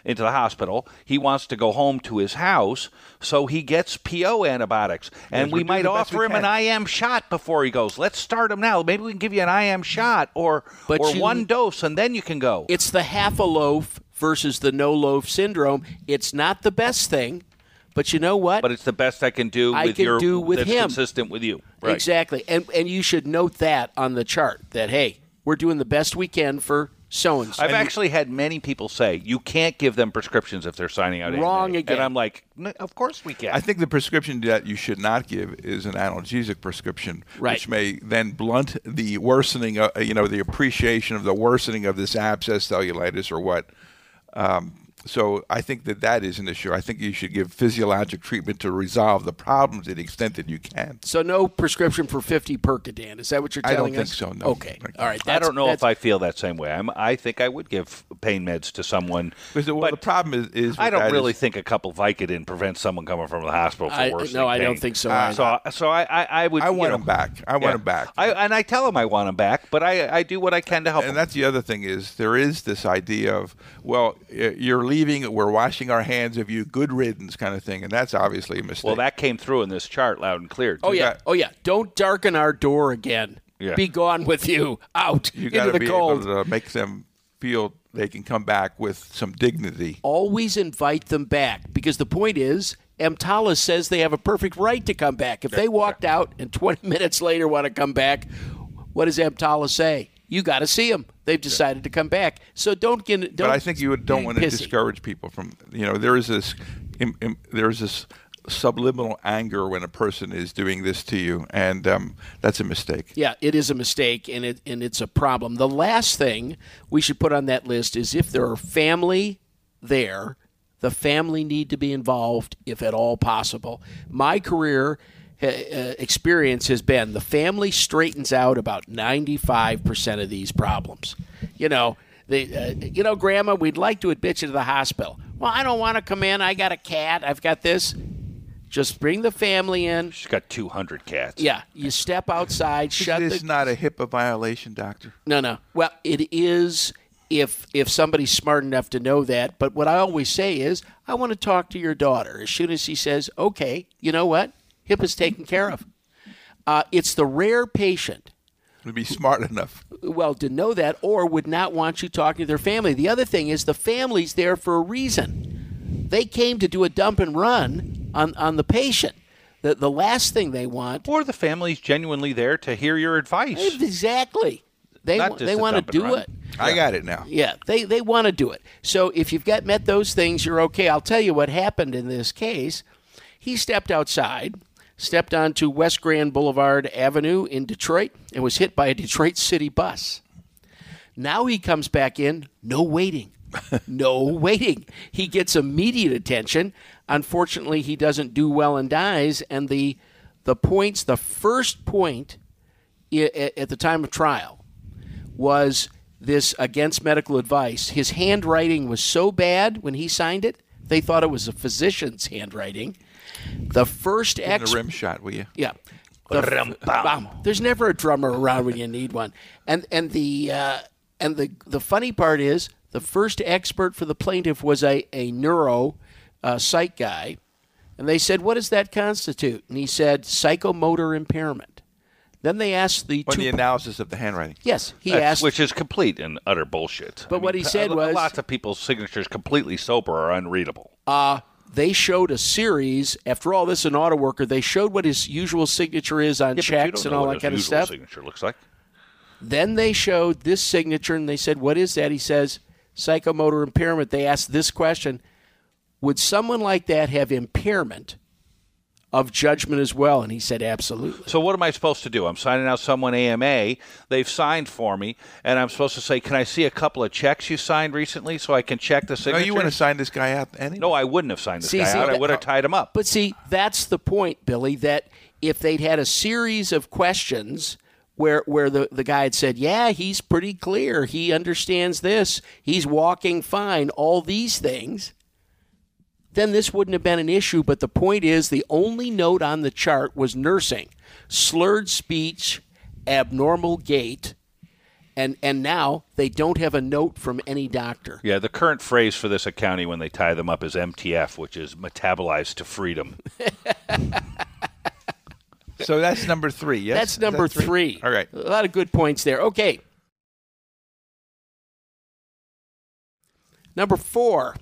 into the hospital. He wants to go home to his house, so he gets PO antibiotics. And Yes, we might offer we him an. IM shot before he goes. Let's start him now. Maybe we can give you an IM shot or, But or you- one dose, and then you can go. It's the half a loaf versus the no loaf syndrome. It's not the best thing, but you know what? but it's the best I can do I with can your do with that's him. consistent with you. Right. Exactly. And and you should note that on the chart that hey, we're doing the best we can for so and so. I've actually had many people say you can't give them prescriptions if they're signing out. Wrong AMA. again. And I'm like, "N- of course we can. I think the prescription that you should not give is an analgesic prescription, Right. which may then blunt the worsening, of, you know, the appreciation of the worsening of this abscess cellulitis or what. Um, so I think that that is an issue. I think you should give physiologic treatment to resolve the problems to the extent that you can. so no prescription for 50 Percodan. Is that what you're telling us? I don't telling think so, no. Okay. All right. I don't know if I feel that same way. I'm, I think I would give pain meds to someone. Because, well, but the problem is, is I don't really is- think a couple Vicodin prevents someone coming from the hospital for I- worse. no, I don't think so ah. either. So, so I, I, I would. I want know, him back. I want yeah. him back. I, and I tell him I want him back, but I, I do what I can to help and him. that's the other thing is there is this idea of well you're leaving we're washing our hands of you good riddance kind of thing and that's obviously a mistake Well, that came through in this chart loud and clear. Oh yeah. got- Oh yeah. Don't darken our door again. Yeah. Be gone with you. Out you got into to the be cold. able to make them feel they can come back with some dignity Always invite them back because the point is EMTALA says they have a perfect right to come back. If they walked out and 20 minutes later want to come back, what does EMTALA say? You got to see them. They've decided to come back. So don't get. Don't but I think you don't want to pissy. discourage people from you know there is this im, im, there is this subliminal anger when a person is doing this to you and um, that's a mistake Yeah, it is a mistake and it and it's a problem. The last thing we should put on that list is if there are family there, the family need to be involved if at all possible. My career experience has been the family straightens out about 95% of these problems. You know, they, uh, you know, grandma, we'd like to admit you to the hospital. Well, I don't want to come in. I got a cat. I've got this. Just bring the family in. She's got 200 cats. Yeah, you step outside, shut it's the not a HIPAA violation doctor no, no. Well, it is if if somebody's smart enough to know that. But what I always say is, I want to talk to your daughter. As soon as she says, "Okay," you know what? HIPAA's taken care of. Uh, it's the rare patient, to be smart enough well, to know that, or would not want you talking to their family. The other thing is, the family's there for a reason. They came to do a dump and run on on the patient. The the last thing they want Or the family's genuinely there to hear your advice. exactly. They they want to do it. I got it now Yeah, they, they want to do it. So if you've got met those things, you're okay. I'll tell you what happened in this case. He stepped outside, stepped onto West Grand Boulevard Avenue in Detroit, and was hit by a Detroit City bus. Now he comes back in, no waiting. no waiting. He gets immediate attention. Unfortunately, he doesn't do well and dies. And the the points, the first point i- at at the time of trial was this against medical advice. His handwriting was so bad when he signed it, they thought it was a physician's handwriting. The first ex the rim shot will you yeah. The, Bam. There's never a drummer around when you need one. And and the uh, and the the funny part is the first expert for the plaintiff was a a neuro uh, psych guy, and they said, "What does that constitute?" And he said, "Psychomotor impairment." Then they asked the on two. the analysis of the handwriting yes, he That's- asked. which is complete and utter bullshit. But what he said a- was- lots of people's signatures completely sober are unreadable. uh, they showed a series. After all, this is an auto worker. They showed what his usual signature is on Yeah, checks and all that kind of usual stuff. Signature looks like. Then they showed this signature and they said, What is that? He says, psychomotor impairment, they asked this question Would someone like that have impairment of judgment as well? And he said, Absolutely. So what am I supposed to do? I'm signing out someone AMA. They've signed for me, and I'm supposed to say, "Can I see a couple of checks you signed recently so I can check the signature? No, signature?" you want to sign this guy out anyway. No, I wouldn't have signed this See, guy see, out. I would have tied him up. But see, that's the point, Billy, that if they'd had a series of questions where where the, the guy had said, Yeah, he's pretty clear. He understands this. He's walking fine, all these things, then this wouldn't have been an issue. But the point is the only note on the chart was nursing. Slurred speech, abnormal gait, and and now they don't have a note from any doctor. yeah, the current phrase for this accounting when they tie them up is MTF, which is metabolized to freedom. So that's number three. Yes, That's Is number that three. All right. A lot of good points there. Okay. Number four,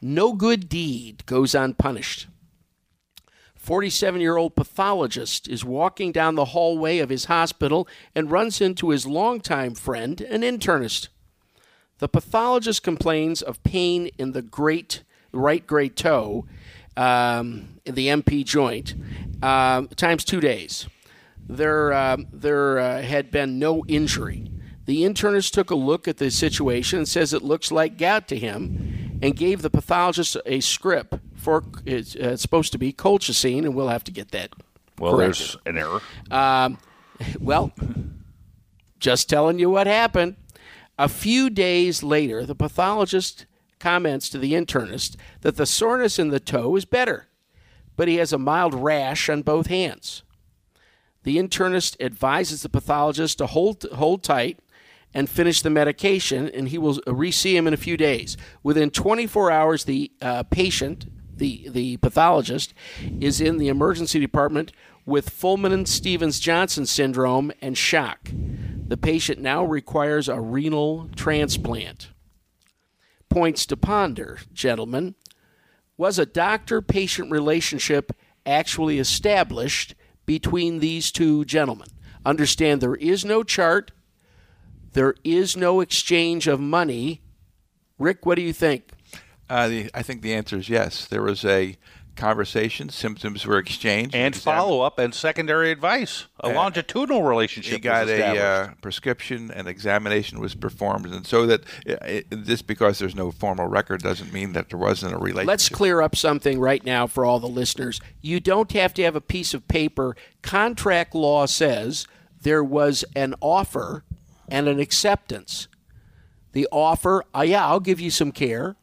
no good deed goes unpunished. 47 year old pathologist is walking down the hallway of his hospital and runs into his longtime friend, an internist. The pathologist complains of pain in the great right great toe, um, in the MP joint, um, times two days. There, um, there uh, had been no injury. The internist took a look at the situation and says it looks like gout to him, and gave the pathologist a script for it's, uh, it's supposed to be colchicine, and we'll have to get that. Well, corrected. there's an error. Um, well, just telling you what happened. A few days later, the pathologist comments to the internist that the soreness in the toe is better, but he has a mild rash on both hands. The internist advises the pathologist to hold hold tight and finish the medication, and he will re-see him in a few days. Within 24 hours, the uh, patient, the the pathologist, is in the emergency department with Fulminant Stevens Johnson syndrome and shock. The patient now requires a renal transplant. Points to ponder, gentlemen. Was a doctor patient relationship actually established between these two gentlemen? Understand there is no chart, there is no exchange of money. Rick, what do you think? Uh, the, I think the answer is yes. There was a conversation. Symptoms were exchanged and examined. follow up and secondary advice. A longitudinal relationship. He got was a uh, prescription, and examination was performed, and so that it, just because there's no formal record doesn't mean that there wasn't a relationship. Let's clear up something right now for all the listeners. You don't have to have a piece of paper. Contract law says there was an offer and an acceptance. The offer, uh, yeah, I'll give you some care.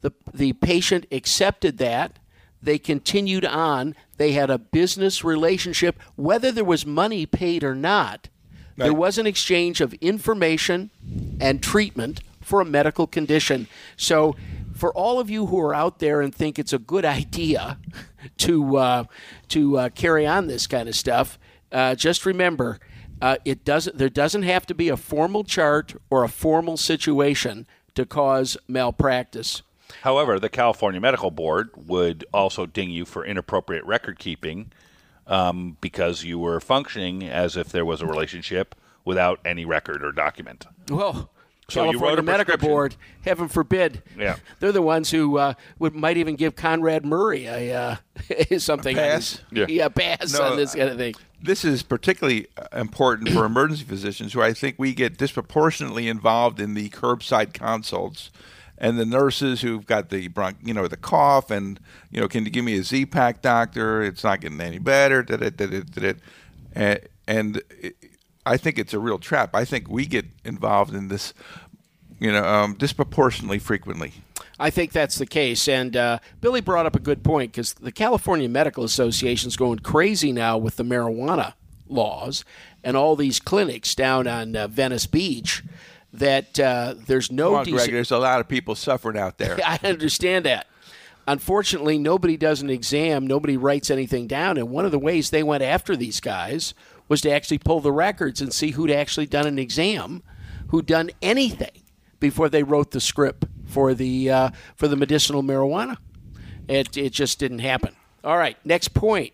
The, the patient accepted that. They continued on. They had a business relationship. Whether there was money paid or not, there was an exchange of information and treatment for a medical condition. So, for all of you who are out there and think it's a good idea to uh, to uh, carry on this kind of stuff, uh, just remember uh, it doesn't. There doesn't have to be a formal chart or a formal situation to cause malpractice. However, the California Medical Board would also ding you for inappropriate record keeping um, because you were functioning as if there was a relationship without any record or document. Well, So you California wrote a Medical. Board, heaven forbid. Yeah. they're the ones who uh, would might even give Conrad Murray a uh, something A pass? his- Yeah. a pass No, on this kind of thing. This is particularly uh, important for emergency physicians who I think we get disproportionately involved in the curbside consults and the nurses who've got the bronch, you know, the cough and you know, can you give me a Z-Pak doctor? It's not getting any better. da, da, da. And, and it, I think it's a real trap. I think we get involved in this, you know, um, disproportionately frequently. I think that's the case. And uh, Billy brought up a good point because the California Medical Association is going crazy now with the marijuana laws and all these clinics down on uh, Venice Beach that uh, there's no on, decent- Greg. There's a lot of people suffering out there. I understand that. Unfortunately, nobody does an exam, nobody writes anything down. And one of the ways they went after these guys was to actually pull the records and see who'd actually done an exam, who'd done anything before they wrote the script for the uh, for the medicinal marijuana. It it just didn't happen. All right, next point.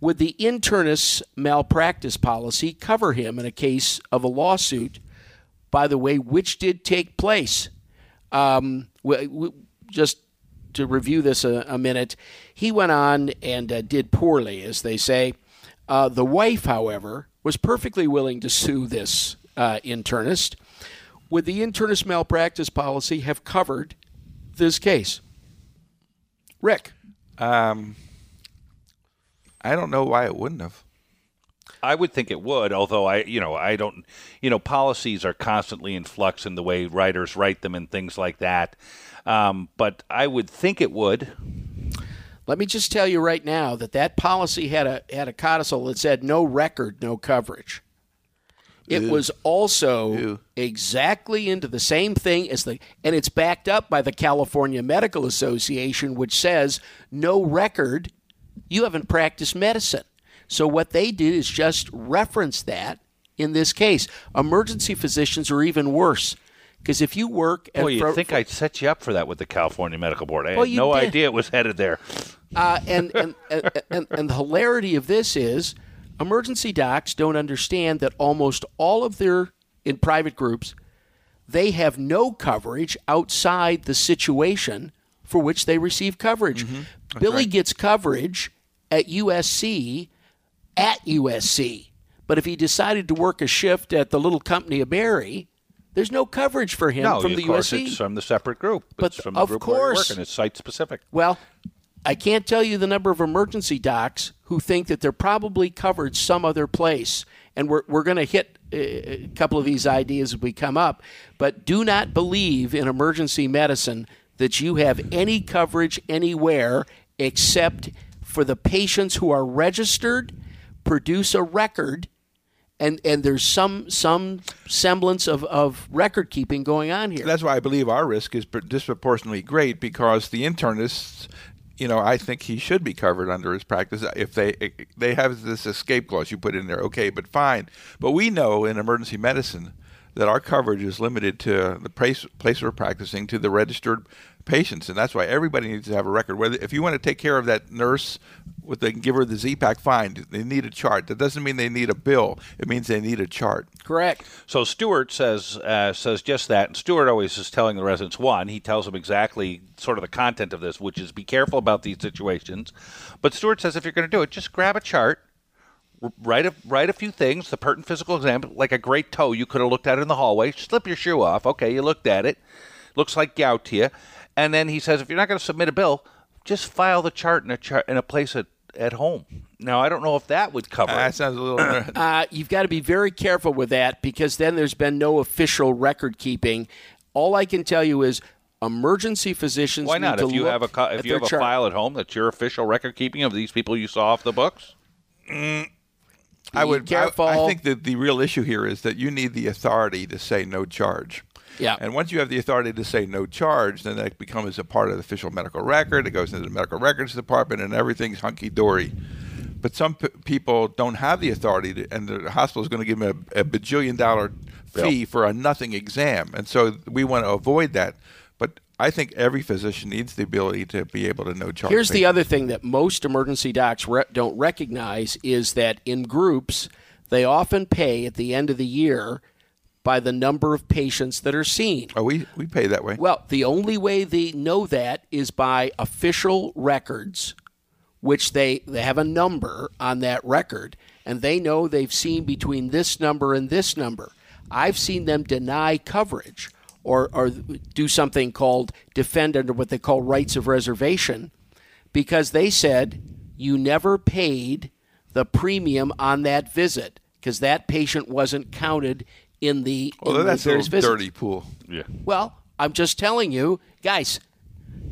Would the internist's malpractice policy cover him in a case of a lawsuit? By the way, which did take place? Um, we, we, just to review this a, a, minute, he went on and uh, did poorly, as they say. Uh, the wife, however, was perfectly willing to sue this uh, internist. Would the internist malpractice policy have covered this case? Rick. Um, I don't know why it wouldn't have. I would think it would, although I, you know, I don't, you know, policies are constantly in flux in the way writers write them and things like that. Um, but I would think it would. Let me just tell you right now that that policy had a had a codicil that said no record, no coverage. It Ew. was also Ew. exactly into the same thing as the, and it's backed up by the California Medical Association, which says no record, you haven't practiced medicine. So what they did is just reference that in this case. Emergency physicians are even worse. Because if you work, at well, you for, think I'd set you up for that with the California Medical Board? I well, had no did. idea it was headed there. Uh, and, and, and, and, and the hilarity of this is, emergency docs don't understand that almost all of their in private groups, they have no coverage outside the situation for which they receive coverage. Mm-hmm. Billy right. gets coverage at USC at USC. But if he decided to work a shift at the little company of Mary, there's no coverage for him no, from the of course USC. It's from the separate group. But it's from the of group course, and it's site specific. Well, I can't tell you the number of emergency docs who think that they're probably covered some other place. And we're, we're going to hit uh, a couple of these ideas as we come up. But do not believe in emergency medicine that you have any coverage anywhere except for the patients who are registered produce a record and and there's some some semblance of, of record keeping going on here. That's why I believe our risk is disproportionately great because the internists, you know, I think he should be covered under his practice if they they have this escape clause you put in there. Okay, but fine. But we know in emergency medicine that our coverage is limited to the place place we're practicing to the registered patients, and that's why everybody needs to have a record. Whether if you want to take care of that nurse, what they can give her the Z-Pak, fine. They need a chart. That doesn't mean they need a bill. It means they need a chart. Correct. So Stewart says uh, says just that. And Stewart always is telling the residents one. He tells them exactly sort of the content of this, which is be careful about these situations. But Stewart says if you're going to do it, just grab a chart write a write a few things. The pertinent physical exam, like a great toe, you could have looked at it in the hallway. Slip your shoe off. Okay, you looked at it. Looks like gout to you. And then he says, if you're not going to submit a bill, just file the chart in a chart in a place at, at home. Now, I don't know if that would cover. Uh, that sounds a little. uh, you've got to be very careful with that because then there's been no official record keeping. All I can tell you is emergency physicians. Why not? if you have a if you have a chart. file at home that's your official record keeping of these people you saw off the books. Mm, I would. Careful. I, I think that the real issue here is that you need the authority to say no charge. Yeah. And once you have the authority to say no charge, then that becomes a part of the official medical record. It goes into the medical records department, and everything's hunky dory. But some p- people don't have the authority, to, and the hospital is going to give them a, a bajillion dollar fee for a nothing exam, and so we want to avoid that. I think every physician needs the ability to be able to know charge. Here's patients. the other thing that most emergency docs re- don't recognize is that in groups they often pay at the end of the year by the number of patients that are seen. Oh, we, we pay that way. Well, the only way they know that is by official records, which they, they have a number on that record, and they know they've seen between this number and this number. I've seen them deny coverage or, or do something called defend under what they call rights of reservation because they said you never paid the premium on that visit because that patient wasn't counted in the well, in that's the a dirty pool. Yeah. Well, I'm just telling you, guys,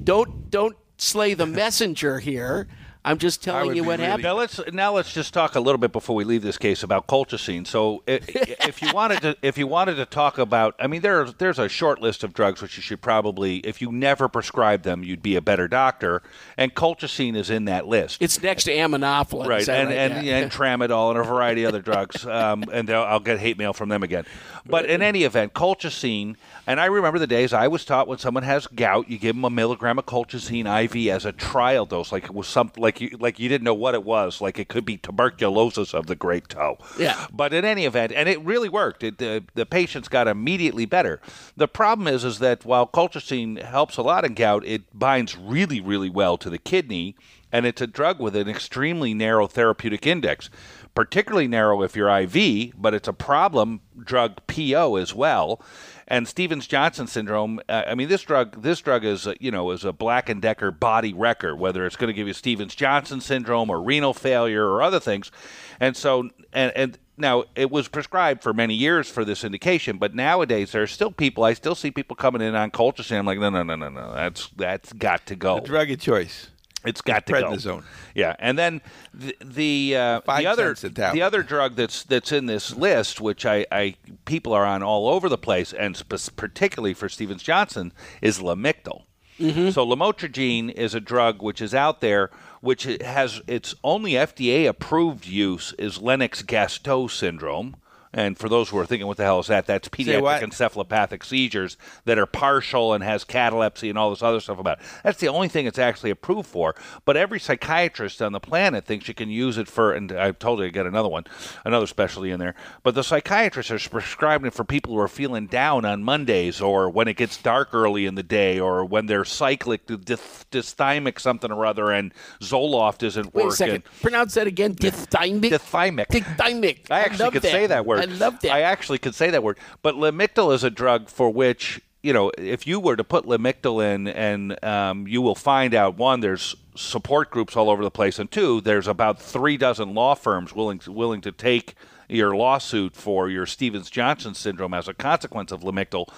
don't don't slay the messenger here. I'm just telling you what really happened. Now let's now let's just talk a little bit before we leave this case about colchicine. So if you wanted to if you wanted to talk about, I mean, there's there's a short list of drugs which you should probably, if you never prescribe them, you'd be a better doctor. And colchicine is in that list. It's next to aminophylline, right? And right? and yeah. and tramadol and a variety of other drugs. Um, and I'll get hate mail from them again. But in any event, colchicine. And I remember the days I was taught when someone has gout, you give them a milligram of colchicine IV as a trial dose, like it was something like you like you didn't know what it was. Like it could be tuberculosis of the great toe. Yeah. But in any event, and it really worked. It, the the patients got immediately better. The problem is is that while colchicine helps a lot in gout, it binds really really well to the kidney, and it's a drug with an extremely narrow therapeutic index. Particularly narrow if you're IV, but it's a problem drug PO as well and Stevens Johnson syndrome. Uh, I mean, this drug, this drug is a, you know is a Black and Decker body wrecker. Whether it's going to give you Stevens Johnson syndrome or renal failure or other things, and so and and now it was prescribed for many years for this indication, but nowadays there are still people. I still see people coming in on colchicine. I'm like, no, no, no, no, no. That's that's got to go. The drug of choice. It's got to prednisone. go. Yeah, and then the the, uh, the other cents a tablet. the other drug that's that's in this list, which I, I people are on all over the place, and sp- particularly for Stevens Johnson, is Lamictal. So lamotrigine is a drug which is out there, which has its only FDA approved use is Lennox-Gastaut syndrome. And for those who are thinking, what the hell is that? That's pediatric encephalopathic seizures that are partial and has catalepsy and all this other stuff about it. That's the only thing it's actually approved for. But every psychiatrist on the planet thinks you can use it for, and I told you I get another one, another specialty in there. But the psychiatrists are prescribing it for people who are feeling down on Mondays or when it gets dark early in the day or when they're cyclic, dys- dysthymic something or other, and Zoloft isn't Wait working. a second. Pronounce that again. Dysthymic. Dysthymic. Dysthymic. I actually love could that. say that word. I love that. I actually could say that word. But Lamictal is a drug for which you know if you were to put Lamictal in, and um, you will find out one there's support groups all over the place, and two there's about three dozen law firms willing to, willing to take your lawsuit for your Stevens Johnson syndrome as a consequence of Lamictal.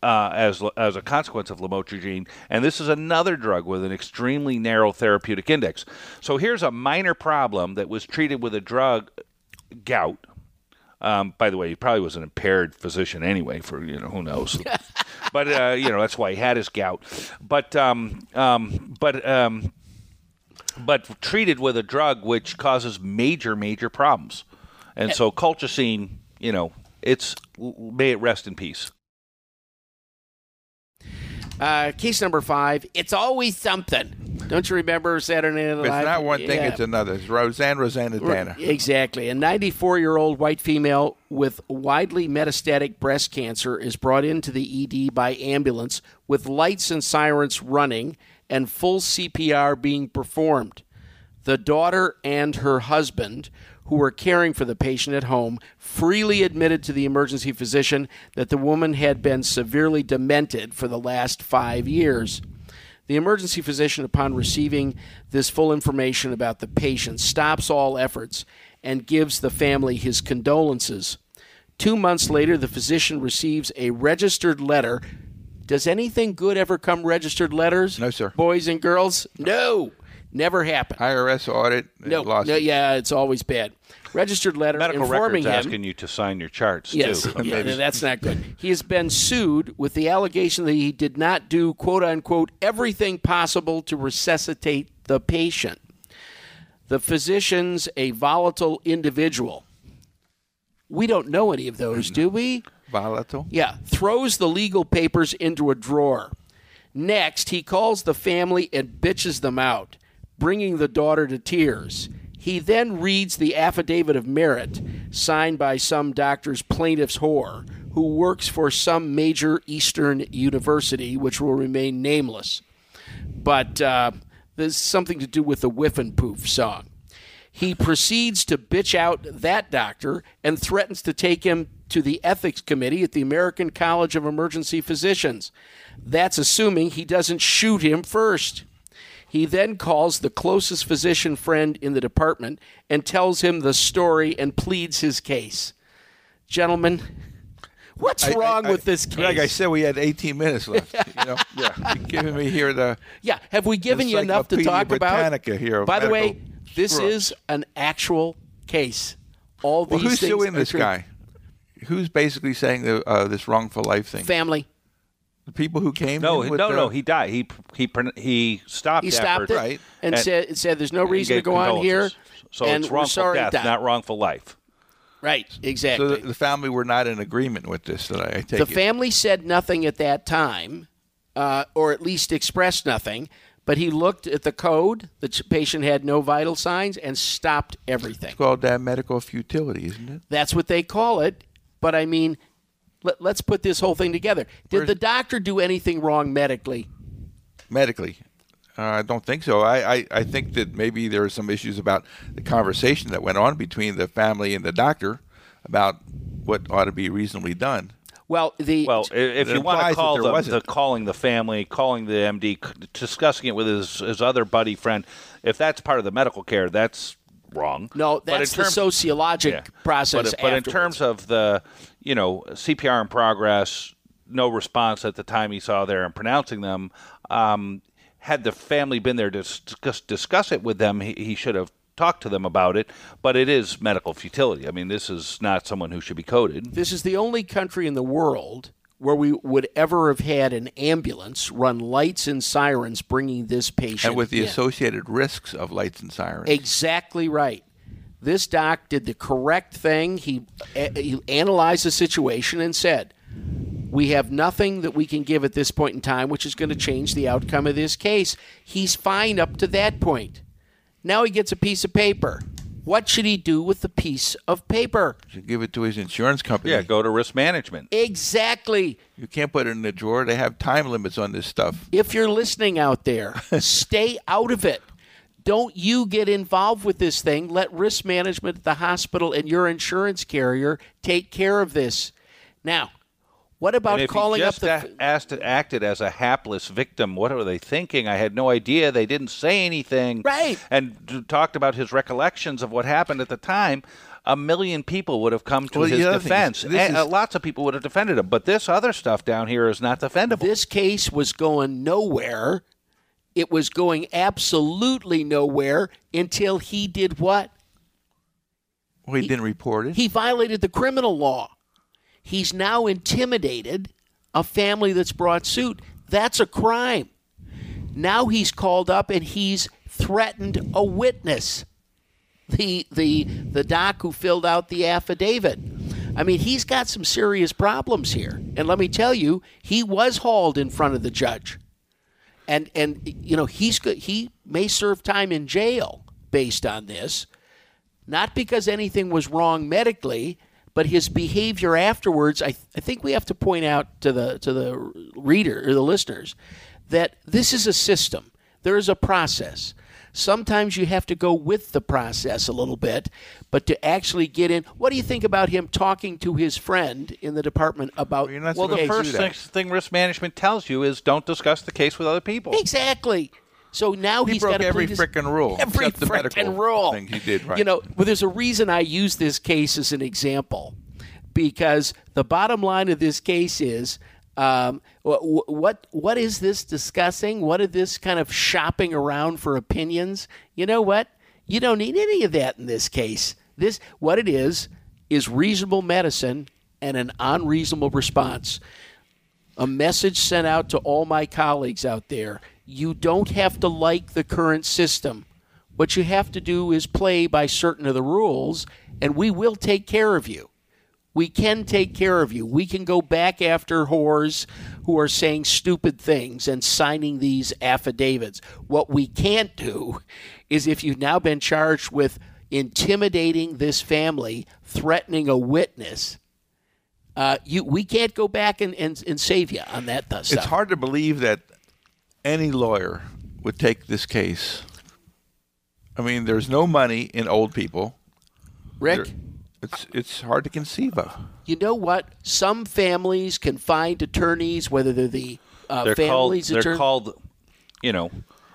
Uh, as as a consequence of lamotrigine, and this is another drug with an extremely narrow therapeutic index. So here's a minor problem that was treated with a drug, gout, um, by the way, he probably was an impaired physician anyway. For you know, who knows? but uh, you know, that's why he had his gout. But um, um, but um, but treated with a drug which causes major major problems, and so colchicine, you know, it's may it rest in peace. Uh, case number five. It's always something. Don't you remember Saturday Night If it's not one thing, Yeah. it's another. It's Roseanne, Roseannadanna. Exactly. A 94 year old white female with widely metastatic breast cancer is brought into the ED by ambulance with lights and sirens running and full CPR being performed. The daughter and her husband, who were caring for the patient at home, freely admitted to the emergency physician that the woman had been severely demented for the last five years. The emergency physician, upon receiving this full information about the patient, stops all efforts and gives the family his condolences. Two months later, the physician receives a registered letter. Does anything good ever come registered letters? No, sir. Boys and girls? No. Never happened. IRS audit. Uh, no, lawsuit. no, yeah, it's always bad. Registered letter Medical informing records him. asking you to sign your charts Yes, too. yeah, that's not good. He has been sued with the allegation that he did not do "quote unquote" everything possible to resuscitate the patient. The physician's a volatile individual. We don't know any of those, do we? Volatile. Yeah, throws the legal papers into a drawer. Next, he calls the family and bitches them out, bringing the daughter to tears. He then reads the affidavit of merit signed by some doctor's plaintiff's whore who works for some major Eastern university, which will remain nameless. But uh, there's something to do with the Whiffenpoof song. He proceeds to bitch out that doctor and threatens to take him to the ethics committee at the American College of Emergency Physicians. That's assuming he doesn't shoot him first. He then calls the closest physician friend in the department and tells him the story and pleads his case. Gentlemen, what's I- wrong I- with this case? Like I said, we had 18 minutes left. You know, yeah. You're giving me here the. Yeah, have we given you enough to talk about? Britannica here By the way, this is an actual case. All Well, these who's things suing this true. guy? Who's basically saying the, uh, this wrongful life thing? Family. The people who came. No, with no, the, no. He died. He he he stopped. He stopped efforts it Right. and, And- said said there's no reason to go on here. So and it's we're wrongful sorry death, not wrongful life. Right, So exactly. the, the family were not in agreement with this. That I, I take the it. family said nothing at that time, uh, or at least expressed nothing. But he looked at the code. The patient had no vital signs and stopped everything. It's called uh, medical futility, isn't it? That's what they call it. But I mean, let, us put this whole thing together. Did Where's- the doctor do anything wrong medically? Medically. Uh, I don't think so. I, I, I think that maybe there are some issues about the conversation that went on between the family and the doctor about what ought to be reasonably done. Well, the Well, if you want to call the, the calling the family, calling the MD, discussing it with his, his other buddy friend, if that's part of the medical care, that's wrong. no, that's the sociologic Yeah. process. But, but in terms of the, you know, CPR in progress, no response at the time he saw there and pronouncing them. Um, had the family been there to discuss, discuss it with them, he, he should have talked to them about it. But it is medical futility. I mean, this is not someone who should be coded. this is the only country in the world where we would ever have had an ambulance run lights and sirens bringing this patient And with the in. associated risks of lights and sirens. Exactly right. This doc did the correct thing. He, he analyzed the situation and said, We have nothing that we can give at this point in time which is going to change the outcome of this case. He's fine up to that point. Now he gets a piece of paper. What should he do with the piece of paper? should give it to his insurance company. Yeah, go to risk management. Exactly. You can't put it in the drawer. They have time limits on this stuff. If you're listening out there, stay out of it. Don't you get involved with this thing. Let risk management at the hospital and your insurance carrier take care of this. Now, what about And if calling he up the a- asked, acted as a hapless victim, what were they thinking? I had no idea. They didn't say anything. Right. And d- talked about his recollections of what happened at the time. A million people would have come to Well, his the other thing defense. is, and, is- uh, lots of people would have defended him. But this other stuff down here is not defendable. this case was going nowhere. It was going absolutely nowhere until he did what? Well, he, didn't report it. He violated the criminal law. He's now intimidated a family that's brought suit. That's a crime. Now he's called up and he's threatened a witness. The the the doc who filled out the affidavit. I mean, he's got some serious problems here. And let me tell you, he was hauled in front of the judge. And and you know, he's he may serve time in jail based on this not because anything was wrong medically, but his behavior afterwards. I, I think we have to point out to the to the reader or the listeners that this is a system. There is a process. Sometimes you have to go with the process a little bit, but to actually get in. What do you think about him talking to his friend in the department about? Well, well, the first thing, thing risk management tells you is don't discuss the case with other people. Exactly. So now He he's broke got to every frickin' rule, Every except the medical frickin' rule. thing he did right. You know, well, there's a reason I use this case as an example because the bottom line of this case is. Um, wh- wh- what what is this discussing? What is this kind of shopping around for opinions? You know what? You don't need any of that in this case. This what it is is reasonable medicine and an unreasonable response a message sent out to all my colleagues out there. You don't have to like the current system. What you have to do is play by certain of the rules, and we will take care of you. We can take care of you. We can go back after whores who are saying stupid things and signing these affidavits. What we can't do is if you've now been charged with intimidating this family, threatening a witness, uh, you we can't go back and, and, and save you on that th- stuff. It's hard to believe that any lawyer would take this case. I mean, there's no money in old people. Rick, There- It's it's hard to conceive of. you know what? Some families can find attorneys, whether they're the uh, They're called. families They're attorney. called. You know,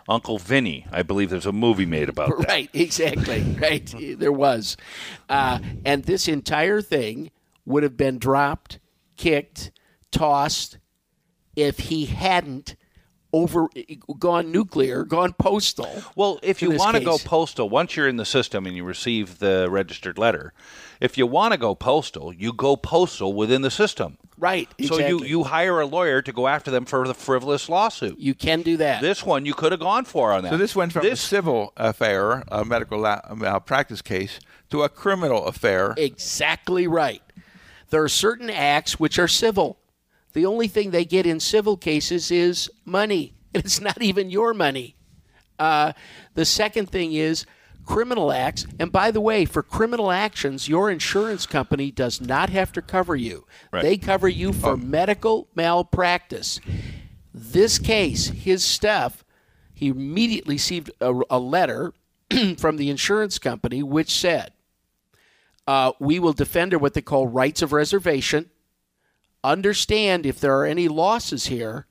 Uncle Vinny. I believe there's a movie made about that. Right, exactly. Right, there was, uh, and this entire thing would have been dropped, kicked, tossed if he hadn't over gone nuclear, gone postal. Well, if you want to go postal, once you're in the system and you receive the registered letter, if you want to go postal, you go postal within the system. Right, Exactly. So you, you hire a lawyer to go after them for the frivolous lawsuit. you can do that. This one you could have gone for on that. So this went from a This- civil affair, a medical la- malpractice case, to a criminal affair. Exactly right. There are certain acts which are civil. The only thing they get in civil cases is money. And it's not even your money. Uh, the second thing is criminal acts. And by the way, for criminal actions, your insurance company does not have to cover you. Right. They cover you for medical malpractice. This case, his stuff, he immediately received a, a letter from the insurance company which said, uh, we will defend her what they call rights of reservation. Understand if there are any losses here,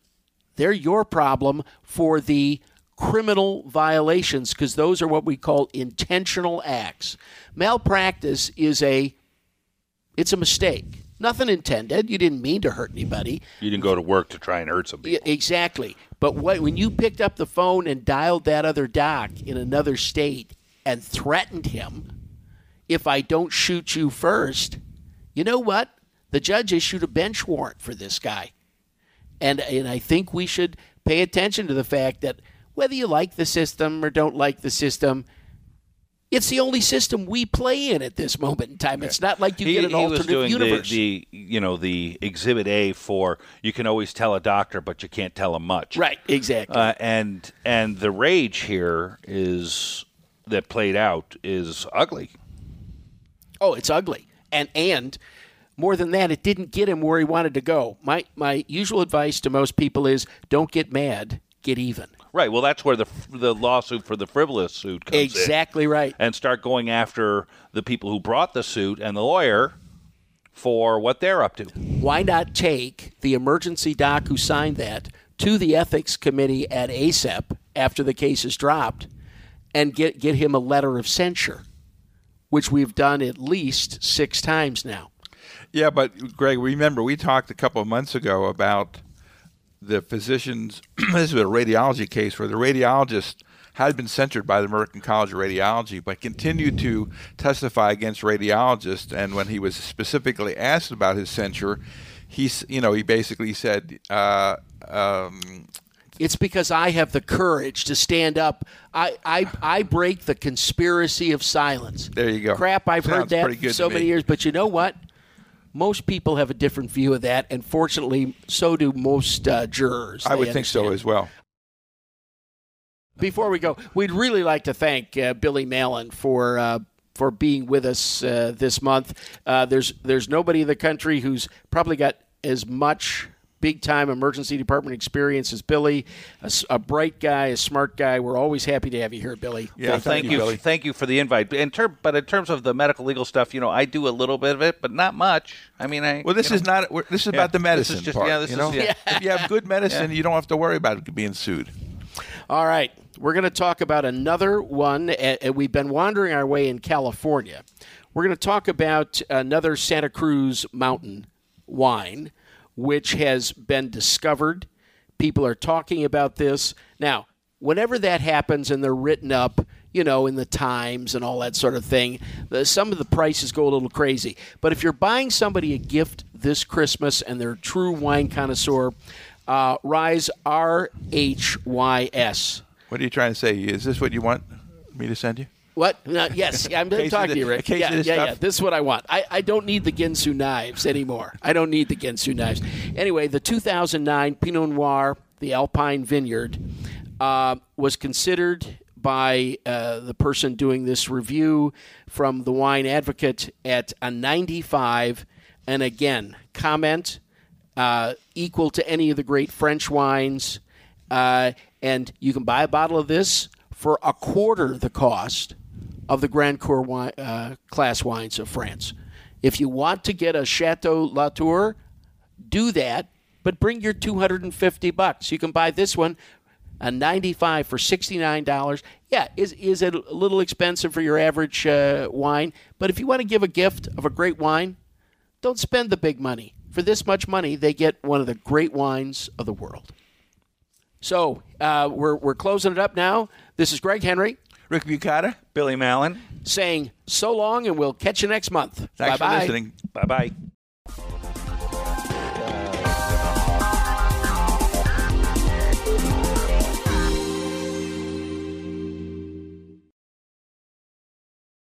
they're your problem for the criminal violations because those are what we call intentional acts. Malpractice is a it's a mistake. Nothing intended. You didn't mean to hurt anybody. You didn't go to work to try and hurt somebody. Exactly. But what, when you picked up the phone and dialed that other doc in another state and threatened him, if I don't shoot you first, you know what? The judge issued a bench warrant for this guy. And, and I think we should pay attention to the fact that whether you like the system or don't like the system, it's the only system we play in at this moment in time. It's not like you He, get an he was alternate doing the, universe. the you know the exhibit A for you can always tell a doctor, but you can't tell him much. right, exactly. Uh, and and the rage here is that played out is ugly. Oh, it's ugly. And and more than that, it didn't get him where he wanted to go. My my usual advice to most people is don't get mad, get even. Right. Well, that's where the the lawsuit for the frivolous suit comes in. Exactly right. and start going after the people who brought the suit and the lawyer for what they're up to. Why not take the emergency doc who signed that to the ethics committee at ACEP after the case is dropped and get get him a letter of censure, which we've done at least six times now. Yeah, but Greg, remember we talked a couple of months ago about the physicians. this was a radiology case where the radiologist had been censured by the American College of Radiology, but continued to testify against radiologists. And when he was specifically asked about his censure, he's you know he basically said. Uh, um, It's because I have the courage to stand up. I, I, I break the conspiracy of silence. There you go. Crap, I've heard that for so many years. But you know what? Most people have a different view of that, and fortunately, so do most uh, jurors. I would think so as well. Before we go, we'd really like to thank uh, Billy Mallon for uh, for being with us uh, this month. Uh, there's there's nobody in the country who's probably got as much big time emergency department experience as Billy. A, s- a bright guy, a smart guy. We're always happy to have you here, Billy. Yeah, well, thank, you, Billy. thank you for the invite. In term, but in terms of the medical legal stuff, you know, I do a little bit of it, but not much. I mean, I Well, this is know, not. This is Yeah, about the this medicine is just- part. yeah, this you is- know, yeah. if you have good medicine, you don't have to worry about it being sued. All right. We're going to talk about another one. Uh, we've been wandering our way in California. We're going to talk about another Santa Cruz mountain wine, which has been discovered. People are talking about this. Now, whenever that happens and they're written up, you know, in the Times and all that sort of thing, the, some of the prices go a little crazy. But if you're buying somebody a gift this Christmas and they're a true wine connoisseur, uh, Rise R H Y S. What are you trying to say? Is this what you want me to send you? What? No, yes, I'm going to talk the- to you, Rick. Yeah, yeah, this yeah. This is what I want. I, I don't need the Ginsu knives anymore. I don't need the Ginsu knives. Anyway, the 2009 Pinot Noir, the Alpine Vineyard, uh, was considered by uh, the person doing this review from the Wine Advocate at a 95. And again, comment uh, equal to any of the great French wines. Uh, and you can buy a bottle of this for a quarter the cost of the Grand Cru wi- uh, class wines of France. If you want to get a Chateau Latour, do that, but bring your 250 bucks. You can buy this one a 95 for $69. Yeah, is is it a little expensive for your average uh, wine, but if you want to give a gift of a great wine, don't spend the big money. For this much money, they get one of the great wines of the world. So uh, we're, we're closing it up now. This is Greg Henry Rick Bukata, Billy Mallon. Saying so long, and we'll catch you next month. Thanks bye for bye. listening. Bye bye.